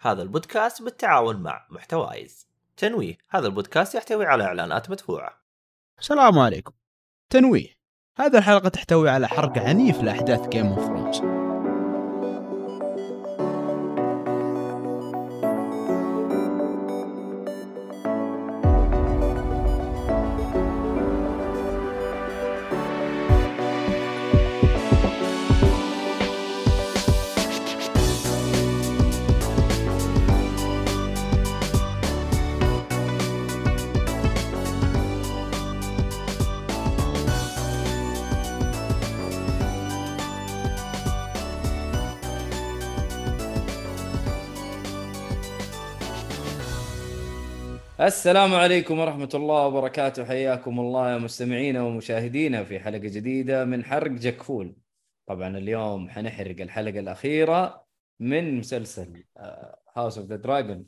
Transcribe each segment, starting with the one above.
هذا البودكاست بالتعاون مع محتوايز. تنويه هذا البودكاست يحتوي على إعلانات مدفوعة. السلام عليكم. تنويه هذه الحلقة تحتوي على حرق عنيف لأحداث Game of Thrones السلام عليكم ورحمة الله وبركاته. حياكم الله يا مستمعينا ومشاهدينا في حلقة جديدة من حرق جكفول. طبعا اليوم حنحرق الحلقة الأخيرة من مسلسل House of the Dragon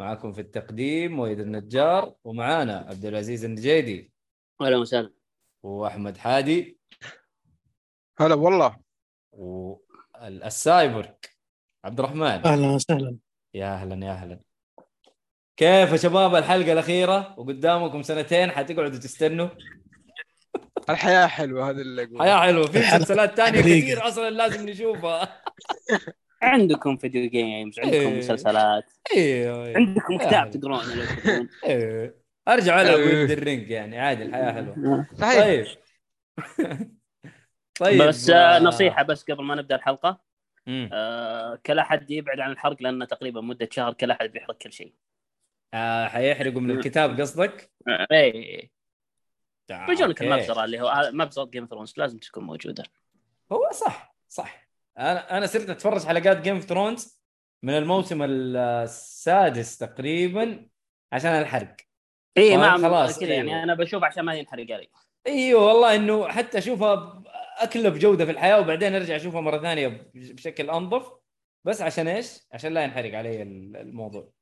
معكم في التقديم ويد النجار ومعانا عبد العزيز النجيدي أهلا وسهلا. وأحمد حادي. هلا والله. والسايبورغ عبد الرحمن. أهلا وسهلا. يا أهلا يا أهلا. كيف يا شباب الحلقة الأخيرة؟ وقدامكم سنتين حتقعدوا تستنوا. الحياة حلوة هذا اللي أقوله. حياة حلوة. في مسلسلات ثانية حقيقة. كثير أصلا لازم نشوفها. عندكم video games عندكم إيه. مسلسلات. أيوه عندكم كتاب يعني. تقرونه. أيوه أرجع ألعب إيه. Elden Ring يعني عادي الحياة حلوة. صحيح. طيب. طيب بس آه، نصيحة بس قبل ما نبدأ الحلقة. آه، كل أحد يبعد عن الحرق لأن تقريبا مدة شهر كل أحد بيحرق كل شيء. آه حيحرقوا من الكتاب قصدك؟ آه، إيه. آه، بيجون لك. المبزرة اللي هو هذا مبزرة Game Thrones لازم تكون موجودة. هو صح صح. أنا أنا صرت أتفرج حلقات Game of Thrones من الموسم السادس تقريبا عشان الحرق. اي طيب، ما خلاص، كذا يعني أيوه. أنا بشوف عشان ما ينحرق علي. أيوه والله إنه حتى أشوفها اكله بجودة في الحياة وبعدين أرجع أشوفها مرة ثانية بشكل أنظف. بس عشان إيش؟ عشان لا ينحرق علي الموضوع.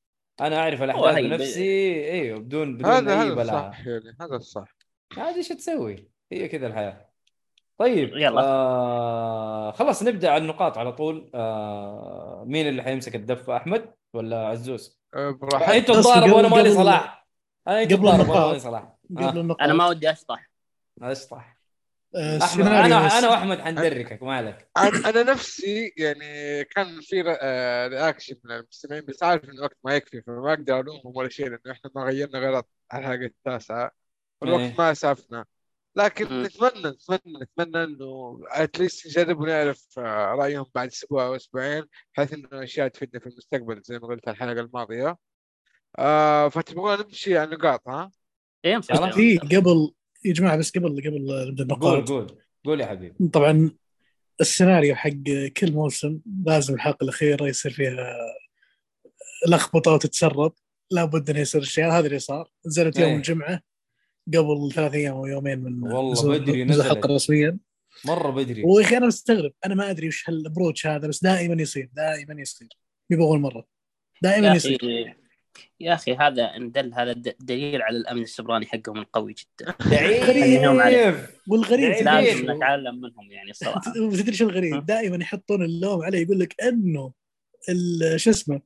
أنا أعرف الأحداث بنفسي. أيوه بدون بدون هذا أي هذا بلاها الصح يعني هذا الصح هذه إيش تسوي؟ هي كذا الحياة. طيب يلا. آه خلاص نبدأ على النقاط على طول. آه مين اللي حيمسك الدفه أحمد ولا عزوز؟ براحتك بس تضاربوا وأنا مالي صلاح. أنا أنتوا قبل تضاربوا وأنا النقاط. مالي صلاح. قبل آه. النقاط أنا ما ودي أشطح. أشطح. آه، أنا. أنا وأحمد حندركك ما عليك أنا أنا نفسي يعني كان في ر- آه، رياكشن من المستمعين بس عارف ان الوقت ما يكفي فما أقدر ألومهم ولا شيء لأنه إحنا ما غيرنا غير على الحلقة التاسعة إيه. والوقت ما أسعفنا لكن. نتمنى نتمنى نتمنى إنه اتليست نجرب ونعرف آه، رأيهم بعد أسبوع أو أسبوعين بحيث إنه أشياء تفيدنا في المستقبل زي ما قلت الحلقة الماضية آه فتبغون نمشي على النقاط ها؟ إيه. في قبل يا جماعة بس قبل قبل نبدأ قول النقاط قول. قول يا حبيبي. طبعا السيناريو حق كل موسم لازم الحلقة الأخيرة يصير فيها لخبطة وتتسرب. لابد إنه يصير الشيء. هذا اللي صار. نزلت يوم إيه. الجمعة قبل ثلاث أيام أو يومين من والله بدري نزلت. الحلقة رسميا مرة بدري. ويا أخي أنا مستغرب. أنا ما أدري وش هالابروتش هذا بس دائما يصير. دائما يصير. مو بأول مرة. دائما يصير. يا أخي هذا ان دل هذا دليل على الأمن السبراني حقهم القوي جدا. ضعيف. والغريب لازم نتعلم منهم يعني الصراحة. تدري شو الغريب؟ دائما يحطون اللوم عليه يقول لك أنه ال- شو اسمه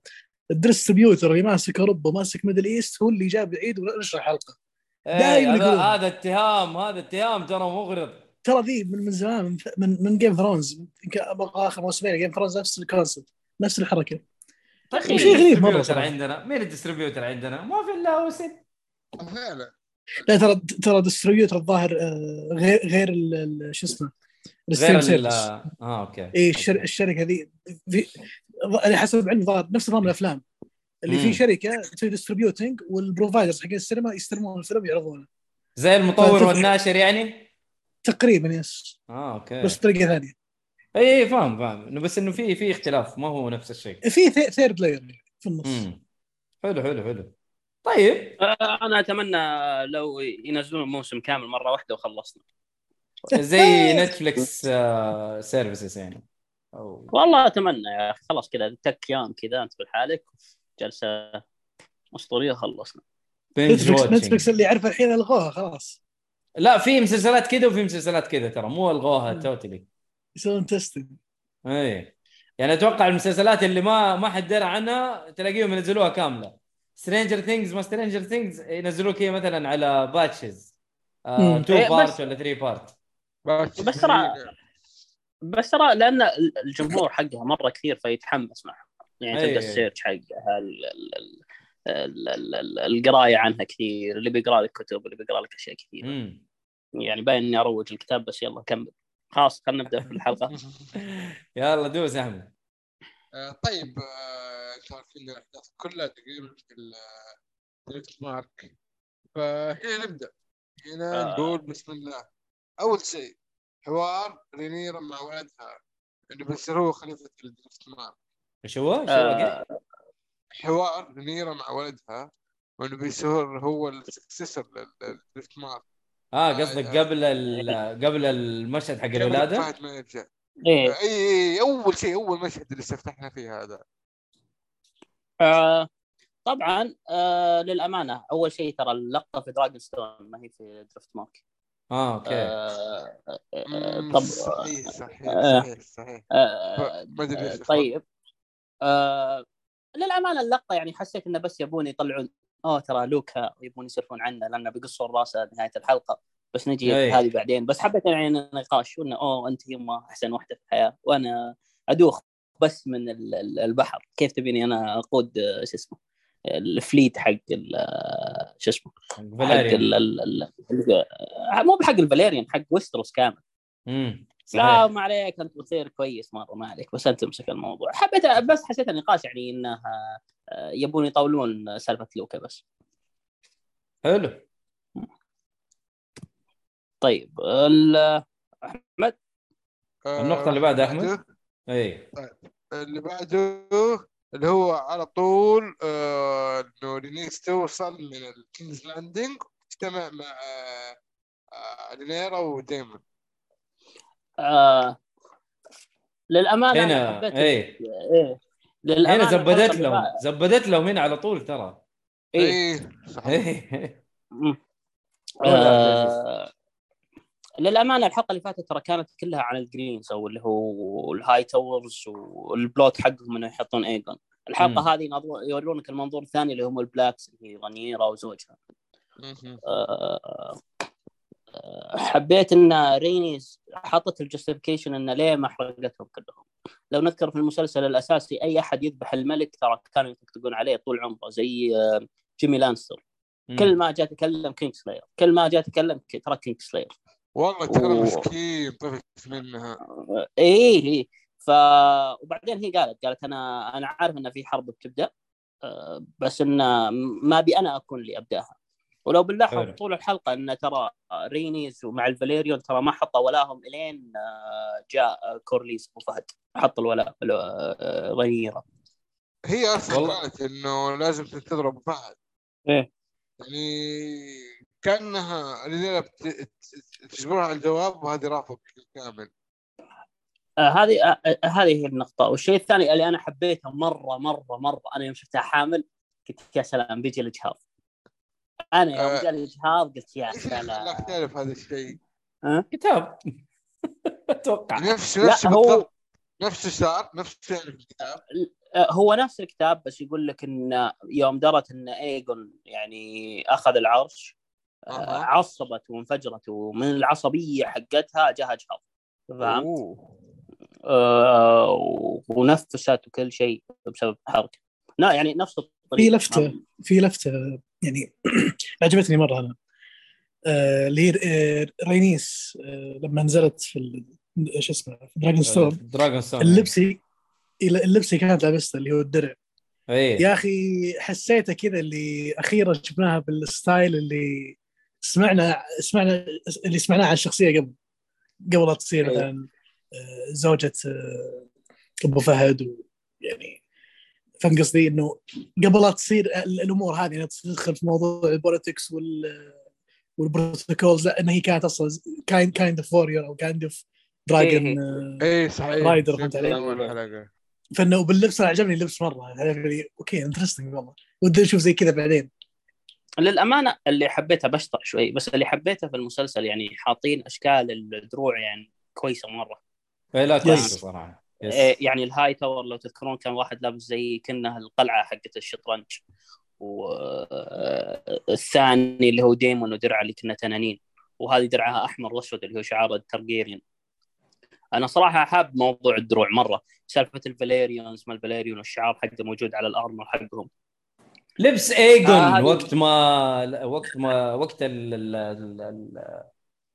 ال distributor اللي ماسك أوروبا ماسك Middle East هو اللي جاب عيد ونشر حلقة. إيه، دايماً هذا يقولون. هذا اتهام هذا اتهام ترى مغرض ترى ذي من من زمان من من, من Game Thrones يمكن آخر موسمين Game Thrones نفس ال concept نفس الحركة. أخي شيء غريب مرة ال distributor صراحة. عندنا؟ مين ال distributor عندنا؟ ما في إلا هو سن فعلا. لا ترى ترى distributor الظاهر آه، غير غير شو اسمه؟ غير service. آه okay. اي الشر... الشركة ذي في اللي حسب علمي ظاهر نفس نظام الأفلام. اللي. في شركة تسوي distributing وال providers حق السينما يستلمون الفيلم ويعرضونه زي المطور. والناشر يعني؟ تقريبا yes آه okay. بس بطريقة ثانية. اي اي فاهم فاهم. إنه بس إنه في في اختلاف ما هو نفس الشيء. في third layer في النص. امم حلو حلو حلو. طيب. آه، أنا أتمنى لو ينزلون موسم كامل مرة واحدة وخلصنا. زي نتفلكس آه services يعني. أو والله أتمنى يا أخي. خلاص كذا تك يوم كذا أنت بحالك جلسة أسطورية خلصنا. نتفلكس اللي عارفه الحين ألغوها خلاص. لا في مسلسلات كذا وفي مسلسلات كذا ترى. مو ألغوها مم. totally يسوون testing اي يعني أتوقع المسلسلات اللي ما ما حد درى عنها تلاقيهم ينزلوها كاملة. Stranger Things ما Stranger Things ينزلوك هي مثلا على batches مم. 2 إيه، part ولا 3 part بس ترى- بس ترى لأن الجمهور حقها مرة كثير فيتحمس معها يعني. تلقى ال search حقها ال- ال- ال- ال- ال- ال- القراية عنها كثير اللي بيقرأ لك كتب اللي بيقرأ لك أشياء كثير يعني باين إني أروج الكتاب بس يلا كمل. خلاص خلينا نبدأ في الحلقة. يلا دوس أحمد. آه، طيب آه، تعرفين الاحداث كلها تقريبا في ال Driftmark فهنا نبدأ. هنا آه. نقول بسم الله. أول شيء حوار رينيرا مع ولدها. انه بيصير هو خليفه الدريفت مارك إيش هو؟ حوار رينيرا مع ولدها وانه بيصير هو ال successor للدريفت مارك آه قصدك قبل ال- قبل المشهد حق قبل الولادة؟ فهد ما يرجع إيه. اي اي أول شيء أول مشهد اللي استفتحنا فيه هذا. آه طبعا آه للأمانة أول شيء ترى اللقطة في دراجون ستون ما هي في درفت مارك آه okay. آه آه مم، طب صحيح صحيح آه. صحيح صحيح. آه أدري ليش طيب. آه للأمانة اللقطة يعني حسيت إنه بس يبون يطلعون اوه ترى لوكا يبون يصرفون عنه لأنه بيقصون راسه نهاية الحلقة. بس نجي أي. هذه بعدين. بس حبيت يعني نقاش انه أوه أنت يما أحسن واحدة في الحياة. وأنا أدوخ بس من ال- ال- البحر. كيف تبيني أنا أقود شو اسمه ال fleet حق ال- شو اسمه حق فاليريان. ال- ال- ال- ال- مو بحق الفاليريان حق ويستروس كامل. امم لا صحيح. ما عليك أنت بتصير كويس مرة ما عليك بس أنت تمسك الموضوع. حبيت بس حسيت النقاش يعني إنه يبون يطولون سالفة لوكا بس. حلو. طيب ال- أحمد؟ آه، النقطة اللي بعدها أحمد. بعده- اي اللي بعده اللي هو على طول آه، إنه رينيس توصل من الكينجز لاندنج اجتمع مع آه، آه، رينيرا وديمون آه للأمانة هنا أنا حبيت اي إيه. للامانه هنا زبدت لهم زبدت لهم هنا على طول ترى. إيه. إيه. إيه. عبد آه للأمانة الحلقة اللي فاتت ترى كانت كلها عن ال Greens أو اللي هو الهاي تاورز وال plot حقهم إنه يحطون ايجون الحلقة مم. هذه يورونك المنظور الثاني اللي هم ال Blacks اللي هي رينيرا وزوجها. آه، حبيت إن رينيز حطت ال justification انه ليه ما حرقتهم كلهم. لو نذكر في المسلسل الأساسي أي أحد يذبح الملك ترى كانوا يطقطقون عليه طول عمره زي آه، جيمي لانستر مم. كل ما جاء تكلم king slayer كل ما جاء تكلم ترى king slayer والله ترى أوه. مسكين طفت منها. إيه إيه. ف وبعدين هي قالت قالت أنا أنا عارف إن في حرب بتبدأ آه، بس إن ما أبي أنا أكون اللي أبدأها. ولو بنلاحظ حلو. طول الحلقة إن ترى رينيز ومع الفاليريون ترى ما حطوا ولاهم إلين آه، جاء كورليس أبو فهد حط الولاء آه، رينيرا هي أصلا والله. قالت إنه لازم تنتظر أبو فهد إيه. يعني كأنها ت- تجبرها على الجواب وهذه رافض كامل آه، هذه آه، آه، هذه هي النقطة، والشيء الثاني اللي أنا حبيته مرة مرة مرة أنا يوم شفتها حامل قلت يا سلام بيجي الإجهاض. أنا يوم آه. جاء الإجهاض قلت يا سلام تعرف هذا الشيء؟ كتاب أتوقع نفس لا نفس هو نفسه صار نفس في الكتاب آه، هو نفس الكتاب بس يقول لك إن يوم درت إن إيجون يعني أخذ العرش آه، أها. عصبت وانفجرت ومن العصبية حقتها جاها إجهاض. فهمت؟ آه، ونفست وكل شيء بسبب الحركة. لا يعني نفس في الطريقة. لفتة في لفتة يعني عجبتني مرة أنا. آه، اللي هي آه، رينيس آه، لما نزلت في شو اسمه في دراجون ستورم دراجون ستون اللبس اللي كانت لابسته اللي هو الدرع. اي يا أخي حسيته كذا اللي أخيرا شفناها بال style اللي سمعنا سمعنا اللي سمعناه عن الشخصيه قبل قبل لا تصير. مثلا آه، زوجة أبو فهد ويعني فهم قصدي إنه قبل لا تصير ال- الأمور هذه إنها تدخل في موضوع ال politics وال وال protocols لا انها هي كانت أصلا kind kind of warrior أو kind of dragon إيه صحيح. rider فهمت علي؟ فإنه باللبس أنا عجبني اللبس مرة عجبني okay interesting والله. ودي أشوف زي كذا بعدين. للأمانة اللي حبيته بشطح شوي بس اللي حبيته في المسلسل يعني حاطين أشكال الدروع يعني كويسة مرة. إيه لا كويس Yes. صراحة. إيه، يعني الهاي تاور لو تذكرون كان واحد لابس زي كأنه القلعة حقت الشطرنج. والثاني اللي هو ديمون ودرعه اللي كنا تنانين. وهذه درعها أحمر وأسود اللي هو شعار التارجيريان. أنا صراحة حاب موضوع الدروع مرة. سالفة الفاليريونز ما الفاليريون والشعار حقه موجود على ال armor حقهم. لبس إيجون آه، وقت ما وقت ما وقت ال... ال... ال...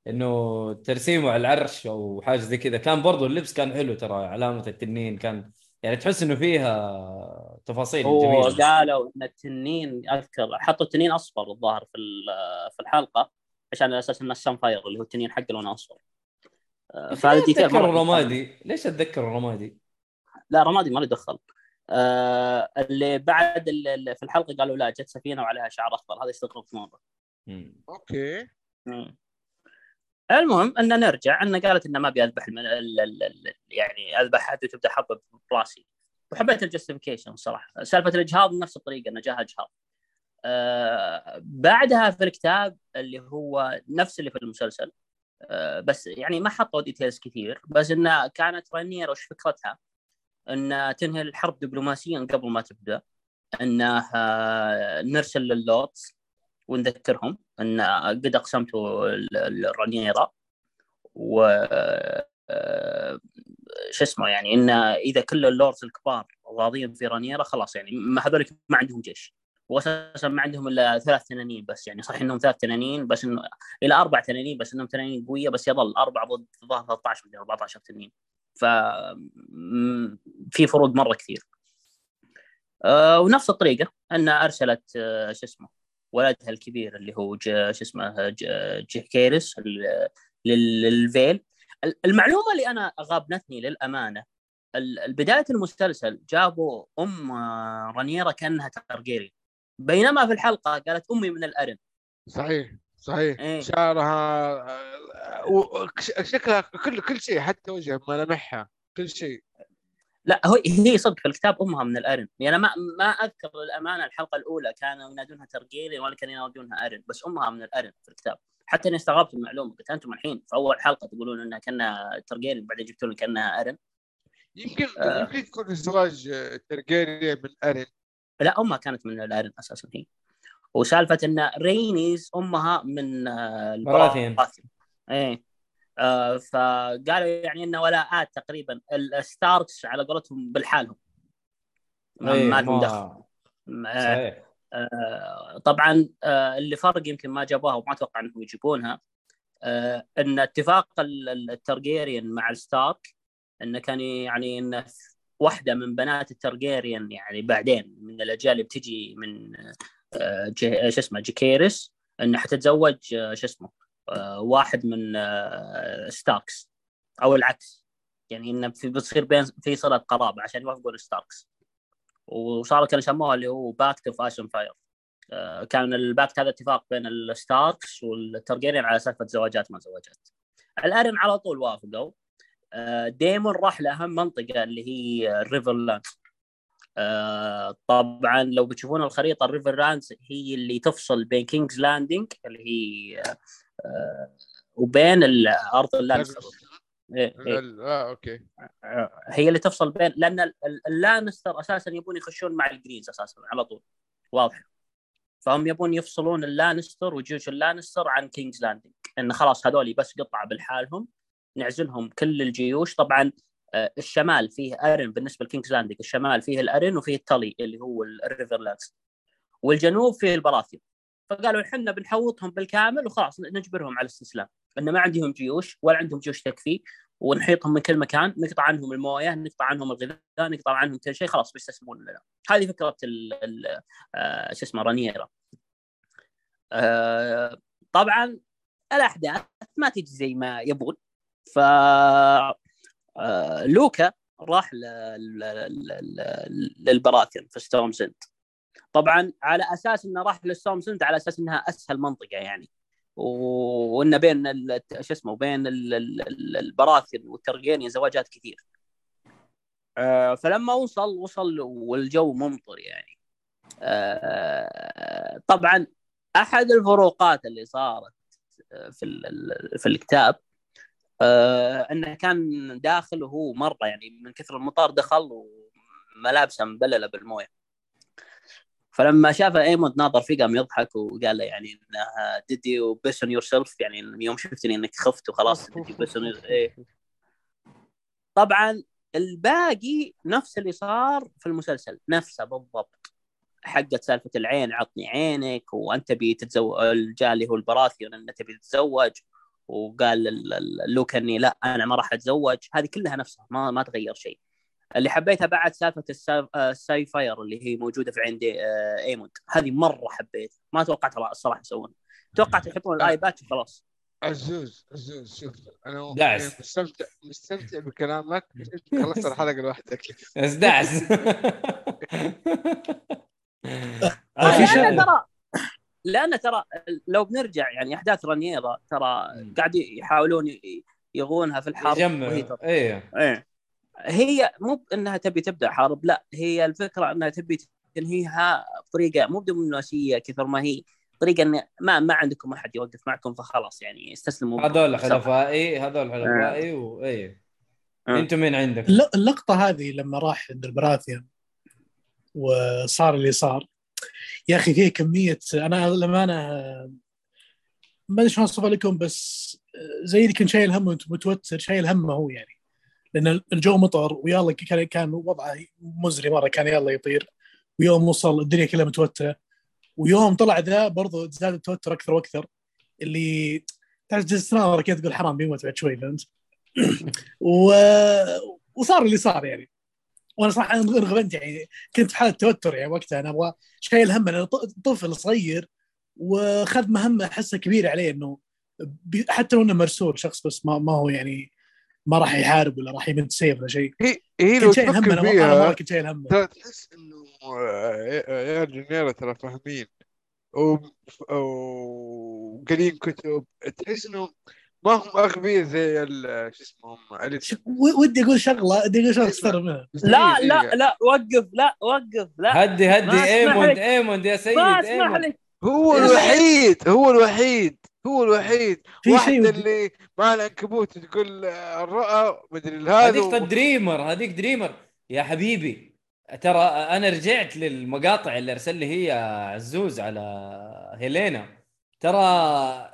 إنه ترسيمه على العرش أو حاجة زي كذا. كان برضو اللبس كان حلو ترى علامة التنين كان يعني تحس إنه فيها تفاصيل جميلة. وقالوا إن التنين أذكر حطوا التنين أصفر الظاهر في ال- في الحلقة عشان على أساس إنه السم فاير اللي هو التنين حقه لونه أصفر. آه، فهذا اتذكر الرمادي؟ ليش اتذكر الرمادي؟ لا رمادي ما له دخل. آه اللي بعد ال- ال- في الحلقة قالوا لا جت سفينة وعليها شعار أخضر. هذا يستغرب مرة. okay. مم. المهم أن نرجع أن قالت إنه ما أبي أذبح الم... ال... ال... ال... يعني أذبح حد وتبدأ حرب براسي. وحبيت ال justification الصراحه سالفة الإجهاض نفس الطريقة إنه جاها إجهاض. آه بعدها في الكتاب اللي هو نفس اللي في المسلسل آه بس يعني ما حطوا details كثير بس انه كانت رانير وش فكرتها؟ إن تنهي الحرب دبلوماسيا قبل ما تبدأ انه نرسل لل lords ونذكرهم. أن قد اقسمتوا ال- ال- الرانيرا و آه، شو اسمه يعني إن إذا كل ال lords الكبار راضيين في رانيرا خلاص يعني ما هذول ما عندهم جيش. واساسا ما عندهم إلا ثلاث تنانين بس يعني صحيح إنهم ثلاث تنانين بس انه إلى أربع تنانين بس إنهم تنانين قوية بس يظل أربعة ضد ظهر 13 مدري 14 تنين ف في فروق مرة كثير. آه، ونفس الطريقة إن أرسلت آه، شو اسمه ولدها الكبير اللي هو شو اسمه جيكيرس للفيل. ال- المعلومة اللي أنا غابنتني للأمانة بداية المسلسل جابوا أم رانيرا كأنها تارجيري. بينما في الحلقة قالت أمي من الأرن. صحيح صحيح. إيه. شعرها آه، و- ش- شكلها كل كل شيء حتى وجهها ملامحها كل شيء. لا هو هي صدق في الكتاب أمها من الأرن. يعني ما ما أذكر للامانه الحلقة الأولى كانوا ينادونها ترجيري ولا كانوا ينادونها أرن. بس أمها من الأرن في الكتاب. حتى اني استغربت المعلومة قلت أنتم الحين في أول حلقة تقولون إنها كأنها ترجيري بعدين جبتوا لنا كأنها أرن. يمكن آه. يمكن يكون الزواج آه، ترجيريا من أرن. لا أمها كانت من الأرن أساسا هي. وسالفة إن رينيز أمها من آه، براثيان. البراثيان إيه. فقالوا يعني ان ولاءات تقريبا. الستاركس على قولتهم بالحالهم. ما, إيه، لهم دخل. آه، صحيح. آه، طبعا آه، اللي فرق يمكن ما جابوها وما أتوقع إنهم يجيبونها آه، إن اتفاق ال- ال- الترجيريان مع الستارك انه كان يعني إن واحدة من بنات الترجيريان يعني بعدين من الأجيال اللي بتجي من آه، شو اسمه جيكيرس إنه حتتزوج آه، شو اسمه آه، واحد من آه، ستاركس. أو العكس. يعني انه بتصير بين في صلة قرابة عشان يوافقون الستاركس وصاروا كانوا يسموها اللي هو Pact of Ice and Fire. كان ال pact هذا اتفاق بين الستاركس والترجيريان على سالفة زواجات ما زواجات. الأرن على طول وافقوا. آه، ديمون راح لأهم منطقة اللي هي الريفر لاند طبعا لو بتشوفون الخريطة الريفر لاند هي اللي تفصل بين كينجز لاندنج اللي هي آه، وبين أرض اللانستر إيه، إيه. آه أوكي. هي اللي تفصل بين لأن ال- ال- اللانستر أساسا يبون يخشون مع ال Greens أساسا على طول. واضح. فهم يبون يفصلون اللانستر وجيوش اللانستر عن كينجز لاندنج إن خلاص هذول بس قطعة بالحالهم نعزلهم كل الجيوش. طبعا آه، الشمال فيه أرن بالنسبة لكينجز لاندنج الشمال فيه الأرن وفيه التالي اللي هو الريفر لاندز والجنوب فيه البراثيم فقالوا إحنا بنحوطهم بالكامل وخلاص نجبرهم على الاستسلام. إن ما عندهم جيوش ولا عندهم جيوش تكفي ونحيطهم من كل مكان نقطع عنهم الموية نقطع عنهم الغذاء نقطع عنهم كل شيء خلاص بيستسلمون لنا. هذه فكرة آه، شو اسمه رانيرا آه، طبعا الأحداث ما تجي زي ما يبون. ف آه، لوكا راح ل- ل- ل- ل- للبراثيون في ستورمز إند طبعا على أساس إنه راح للستورمز إند على أساس إنها أسهل منطقة يعني. وإنه بين شو اسمه بين ال- ال- ال- البراثيون والترجينيا زواجات كثير. آه، فلما وصل وصل والجو ممطر يعني. آه، طبعا أحد الفروقات اللي صارت في في الكتاب آه إنه كان داخل وهو مرة يعني من كثر المطار دخل وملابسه مبللة بالموية. فلما شاف إيموند ناظر فيه قام يضحك وقال له يعني انه did you piss on yourself يعني يوم شفتني إنك خفت وخلاص piss on your- إيه. طبعا الباقي نفس اللي صار في المسلسل نفسه بالضبط. حقت سالفة العين عطني عينك وأنت تبي تتزوج جاء اللي هو البراثيون إنه تبي تتزوج. وقال ال- ال- لوكا إني لا أنا ما راح أتزوج. هذه كلها نفسها ما ما تغير شيء. اللي حبيتها بعد سالفة السا- آه، ال sapphire اللي هي موجودة في عندي آه، ايموند هذه مرة حبيت ما توقعت الصراحة يسوونها. توقعت يحطون ال eyepatch وخلاص. عزوز عزوز شوف أنا دعس. يعني مستمتع مستمتع بكلامك. خلصت الحلقة لوحدك. بس دعس آه، في. ترى لأن ترى لو بنرجع يعني أحداث رانييرا ترى. قاعد يحاولون يغونها في الحرب يجمع ترى- إيه إيه هي مو إنها تبي تبدأ حرب لا هي الفكرة إنها تبي تنهيها بطريقة مو بدبلوماسيه كثر ما هي طريقة إن ما ما عندكم أحد يوقف معكم فخلاص يعني استسلموا هذول. حلفائي هذول حلفائي وايه آه. أنتم مين عندك؟ الل- اللقطة هذه لما راح عند البراثيوم وصار اللي صار يا أخي فيه كمية أنا لما أنا ما أدري شلون اوصفها لكم بس زي اللي كنت شايل هم متوتر شايل همه هو يعني. لأن الجو مطر ويلا كان كان وضعه مزري مرة كان يلا يطير. ويوم وصل الدنيا كلها متوترة. ويوم طلع ذا برضو زاد التوتر أكثر وأكثر. اللي تعرف جلست كذا تقول حرام بيموت بعد شوي فهمت؟ و... وصار اللي صار يعني. وأنا صراحة انغبنت يعني كنت في حالة توتر يعني وقتها. أنا أبغى شايل هم أنا طفل صغير وخذ مهمه احسها كبيره عليه إنه حتى لو إنه مرسول شخص بس ما, ما هو يعني ما راح يحارب ولا راح يمد سيف ولا شيء. هي هي لو كنت شايل هم أنا فيها كنت شايل هم. تحس إنه آه، عيال جنيرة ترى فاهمين. وقارين كتب. تحس إنه ما هم أغبياء زي ال- شو اسمهم ودي أقول شغلة ودي أقول شغلة. تستغرب منها. لا لا. لا وقف لا وقف لا. هدي هدي إيموند. إيموند يا سيد ما اسمح لك. هو. الوحيد هو الوحيد هو الوحيد. في واحد اللي مع العنكبوت تقول آه، الرؤى مدري هذا هذيك dreamer هذيك dreamer. يا حبيبي ترى أنا رجعت للمقاطع اللي أرسل لي هي عزوز على هيلينا. ترى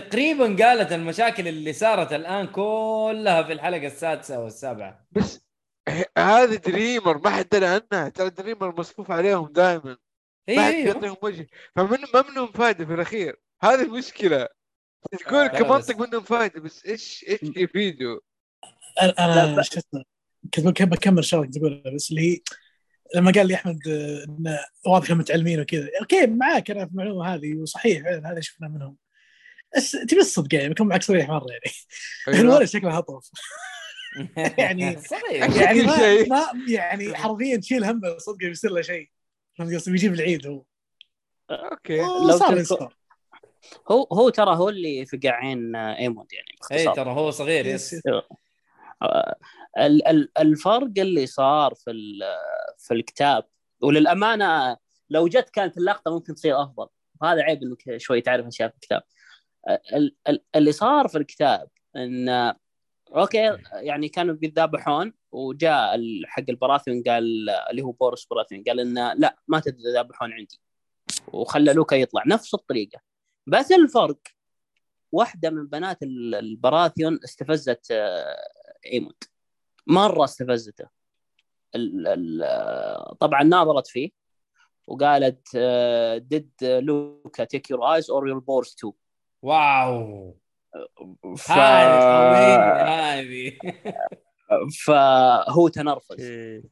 تقريبا قالت المشاكل اللي صارت الآن كلها في الحلقة السادسة والسابعة. بس هذه dreamer ما حد درى عنها ترى dreamer مصفوف عليهم دائما ما اي حد أيوه يعطيهم وجه. فمن ما منهم فائده في الأخير؟ هذه المشكلة. تقول لا، كمنطق منهم فائده بس إيش إيش يفيدوا أنا شو اسمه كنت بك- بكمل شغله كنت تقولها بس اللي هي لما قال لي أحمد آه، انه واضح إنهم متعلمين وكذا. أوكي معاك أنا في المعلومة هذه وصحيح فعلا هذا شفنا منهم. تبي الصدق يعني؟ بكون معك صريح مرة يعني. أيوة. الولد شكله هطف. يعني- صحيح. يعني ما. ما يعني حرفيا تشيل هم صدق بيصير له شيء. فهمت قصدي؟ بيجيب العيد هو. أوكي. لو تذكر- صار هو هو ترى هو اللي في قاعين إيموند يعني اي باختصار ترى هو صغير yes. آه، ال- ال- الفرق اللي صار في ال- في الكتاب وللأمانة لو جت كانت اللقطة ممكن تصير أفضل. وهذا عيب إنك شوي تعرف أشياء في الكتاب. ال- ال- اللي صار في الكتاب إن أوكي يعني كانوا بيذابحون وجاء حق البراثيون قال اللي هو بورس براثيون قال انه لا ما تذابحون عندي. وخلى لوكا يطلع. نفس الطريقة. بس الفرق واحدة من بنات ال- البراثيون استفزت آه، ايموند مرة استفزته. طبعا ناظرت فيه وقالت did Luka take your eyes or your balls too wow. ف... هذه فهو تنرفز. إيه.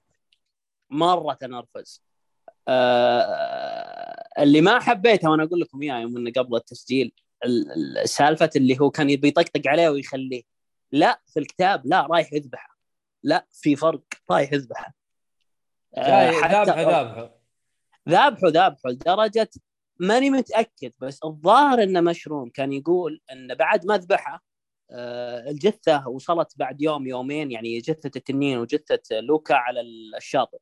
مرة تنرفز. آه اللي ما حبيته وأنا أقول لكم إياه يوم إنه قبل التسجيل ال- ال- سالفة اللي هو كان يبي يطقطق عليه ويخليه. لا في الكتاب لا رايح يذبحه. لا في فرق رايح يذبحه. آه، ذابحه ذابحه. ذابحوا ذابحوا لدرجة ماني متأكد بس الظاهر انه مشروم كان يقول انه بعد ما ذبحه آه، الجثة وصلت بعد يوم يومين يعني جثة التنين وجثة لوكا على الشاطئ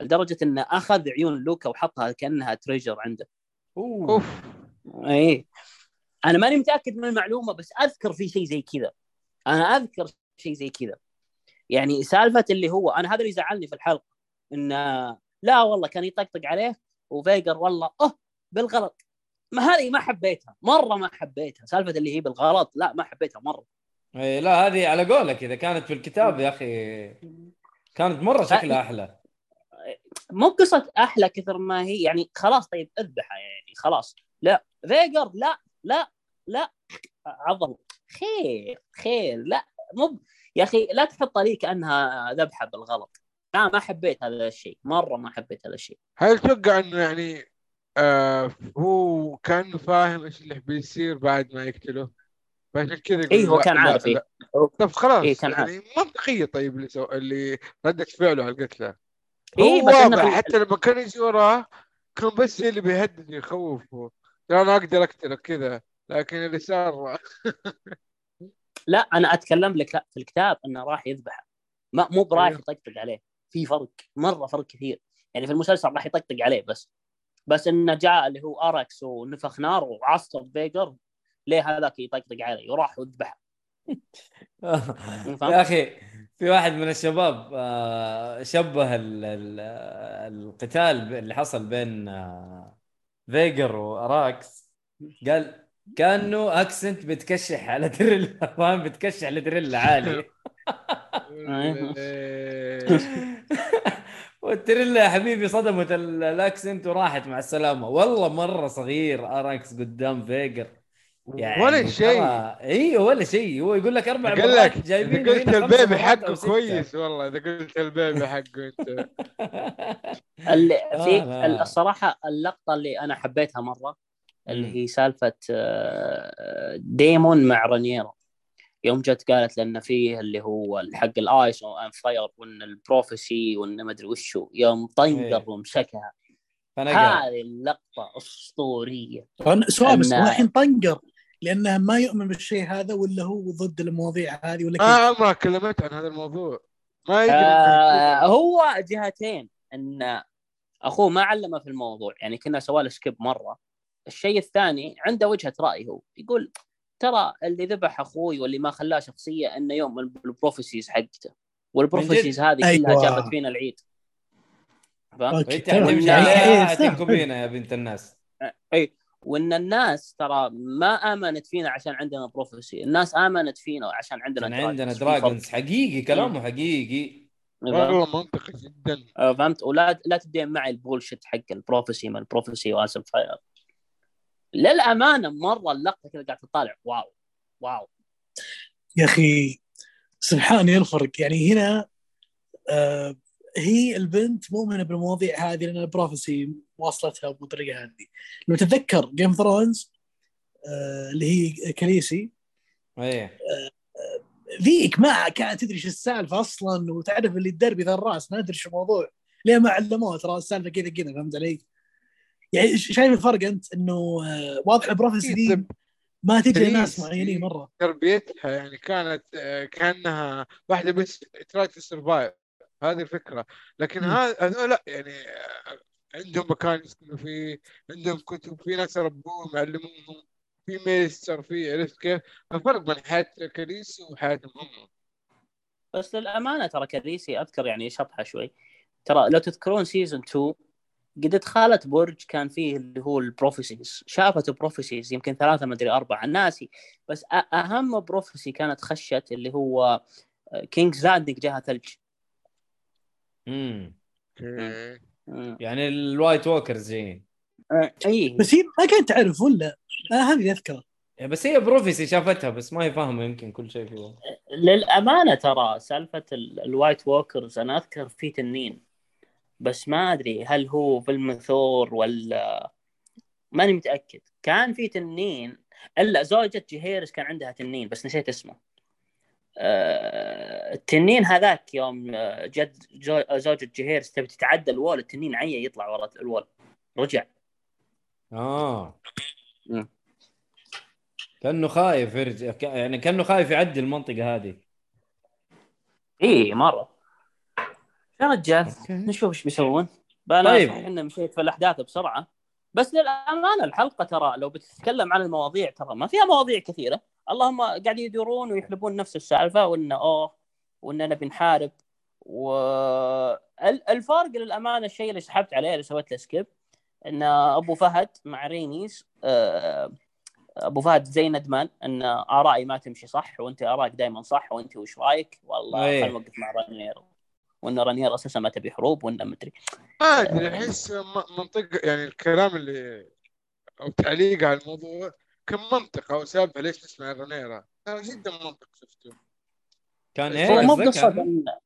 لدرجة إنه أخذ عيون لوكا وحطها كأنها treasure عنده. أوه. أوف. إي. أنا ماني متأكد من المعلومة بس أذكر في شيء زي كذا. أنا أذكر شيء زي كذا. يعني سالفة اللي هو أنا هذا اللي زعلني في الحلقة إن لا والله كان يطقطق عليه وفيجر والله آه بالغلط. ما هذه ما حبيتها مرة ما حبيتها. سالفة اللي هي بالغلط لا ما حبيتها مرة. إيه لا هذه على قولك إذا كانت في الكتاب يا أخي كانت مرة شكلها أحلى. مو قصة أحلى كثر ما هي يعني خلاص طيب أذبحها يعني خلاص. لا فيجر لا لا لا. عظم خير خير لا. مو يا أخي لا تحط لي كأنها ذبحة بالغلط. لا ما حبيت هذا الشيء. مرة ما حبيت هذا الشيء. هل تتوقع إنه يعني آه هو كان فاهم إيش اللي بيصير بعد ما يقتله فعشان كذا اي هو كان عارف. إيه. طب خلاص إيه، كان عارف. يعني منطقية طيب اللي سو... اللي ردة فعله على القتلة إيه، هو بس واضح حتى لما كان يجي وراه كان بس اللي بيهدد يخوفه ترى أنا أقدر اقتلك كذا لكن اللي صار لا أنا أتكلم لك لا في الكتاب إنه راح يذبحه ما مو برايح أيوه. يطقطق عليه في فرق مرة فرق كثير يعني في المسلسل راح يطقطق عليه بس بس إنه جاء اللي هو أركس ونفخ نار وعصر فيجر. ليه هذاك يطقطق عليه وراح وذبحه يا أخي في واحد من الشباب آه، شبه ال- ال- القتال اللي حصل بين آه، فيجر وأراكس. قال كأنه أكسنت بتكشح على دريلا فاهم؟ بتكشح لدريلا عالي. والتريلا يا حبيبي صدمت ال- الأكسنت وراحت مع السلامة والله مرة صغير اراكس قدام فيجر يعني ولا شيء أيوه ولا شيء هو يقول لك أربع قال مرات لك جايبين إذا قلت البيبي حقه. كويس والله إذا قلت البيبي حقه أنت اللي آه، في لا. الصراحة اللقطة اللي أنا حبيتها مرة اللي. هي سالفة آه، ديمون مع رانييرا يوم جت قالت لأن فيه اللي هو حق ال ice and fire وان ال prophecy وان ما أدري وشو. يوم إيه. طنقر ومسكها. فانا هذه اللقطة أسطورية. سؤال بس الحين طنقر لأنه ما يؤمن بالشيء هذا ولا هو ضد المواضيع هذه ولا ما كيف؟ عمرها كلمت عن هذا الموضوع. ما يدري. آه هو جهتين. إن أخوه ما علمه في الموضوع. يعني كنا سوى له skip مرة. الشيء الثاني عنده وجهة رأي هو. يقول ترى اللي ذبح أخوي واللي ما خلاه شخصية إنه يوم ال prophecies حقته. وال prophecies هذه كلها أيوة. جابت فينا العيد. فهمت؟ okay، انت يعني إيه، فاهم. حتنكب بينا يا بنت الناس. أي وإن الناس ترى ما آمنت فينا عشان عندنا prophecy. الناس آمنت فينا عشان عندنا كان عندنا. dragons حقيقي كلامه حقيقي. فهمت؟ والله منطقي جدا. فهمت؟ ولا لا تبدين معي ال bullshit حق ال prophecy ما ال prophecy واسم فاير. للأمانة مرة اللقطة كذا قاعد تطالع. wow. wow. يا أخي سبحان الفرق. يعني هنا آه هي البنت مؤمنة بالمواضيع هذه لأن ال prophecy واصلتها بالطريقة هذه لو تتذكر Game of Thrones آه اللي هي كاليسي إيه. ذيك ما كانت تدري شو السالفة أصلا وتعرف اللي الدربي ذا الرأس ما أدري شو الموضوع. ليه ما علموه ترى السالفة كذا كذا فهمت علي؟ يعني شايف الفرق أنت إنه آه، واضح ال prophecy دي ما تجي لناس معينين مرة. تربيتها يعني كانت آه، كأنها واحدة بس try to survive. هذه الفكرة. لكن. هذا هذول لا يعني آه، عندهم مكان يسكنوا فيه عندهم كتب في ناس يربوهم يعلموهم في maester في عرفت كيف؟ ففرق بين حياة كاليسي وحياتهم هم بس للأمانة ترى كاليسي أذكر يعني شطحة شوي. ترى لو تذكرون season 2 قد دخلت برج كان فيه اللي هو ال prophecies شافت prophecies يمكن ثلاثة ما أدري أربعة. ناسي. بس أ- أهم prophecy كانت خشت اللي هو King's Landing جاها ثلج. امم. يعني ال White Walkers جايين آه، إي. بس هي ما كانت تعرف ولا؟ أنا هذه اللي اذكره بس هي prophecy شافتها بس ما هي فاهمة يمكن كل شيء فيه للأمانة ترى سالفة ال- ال White Walkers أنا أذكر في تنين. بس ما أدري هل هو في المثور ولا ماني متأكد. كان في تنين إلا زوجة جهيرس كان عندها تنين بس نسيت اسمه. آه، التنين هذاك يوم آه، جد جو- زوجة جهيرس تبي تتعدى ال wall التنين عيا يطلع ورا ال wall. رجع. آه. كأنه خايف يرجع يعني كأنه خايف يعدي المنطقة هذه. اي مرة. يا رجال نشوف إيش بيسوون أنا طيب. صحيح اني مشيت في الأحداث بسرعة بس للأمانة الحلقة ترى لو بتتكلم عن المواضيع ترى ما فيها مواضيع كثيرة اللهم قاعد يدورون ويحلبون نفس السالفة وإنه أوه واننا نبي نحارب والفرق للأمانة الشيء اللي سحبت عليه اللي سويت له سكيب إن أبو فهد مع رينيز آه، أبو فهد زي ندمان إن آرائي ما تمشي صح وأنت آرائك دائما صح وأنت وش رايك؟ والله إيه. خلينا نوقف مع رانير وإن رانير أساسا ما تبي حروب وانه مدري ما أدري. أحس م- منطق يعني الكلام اللي أو تعليق على الموضوع كم منطق أو سالفة ليش نسمع غنيرة ترى جدا منطق شفته كان إيه مو كان- إن-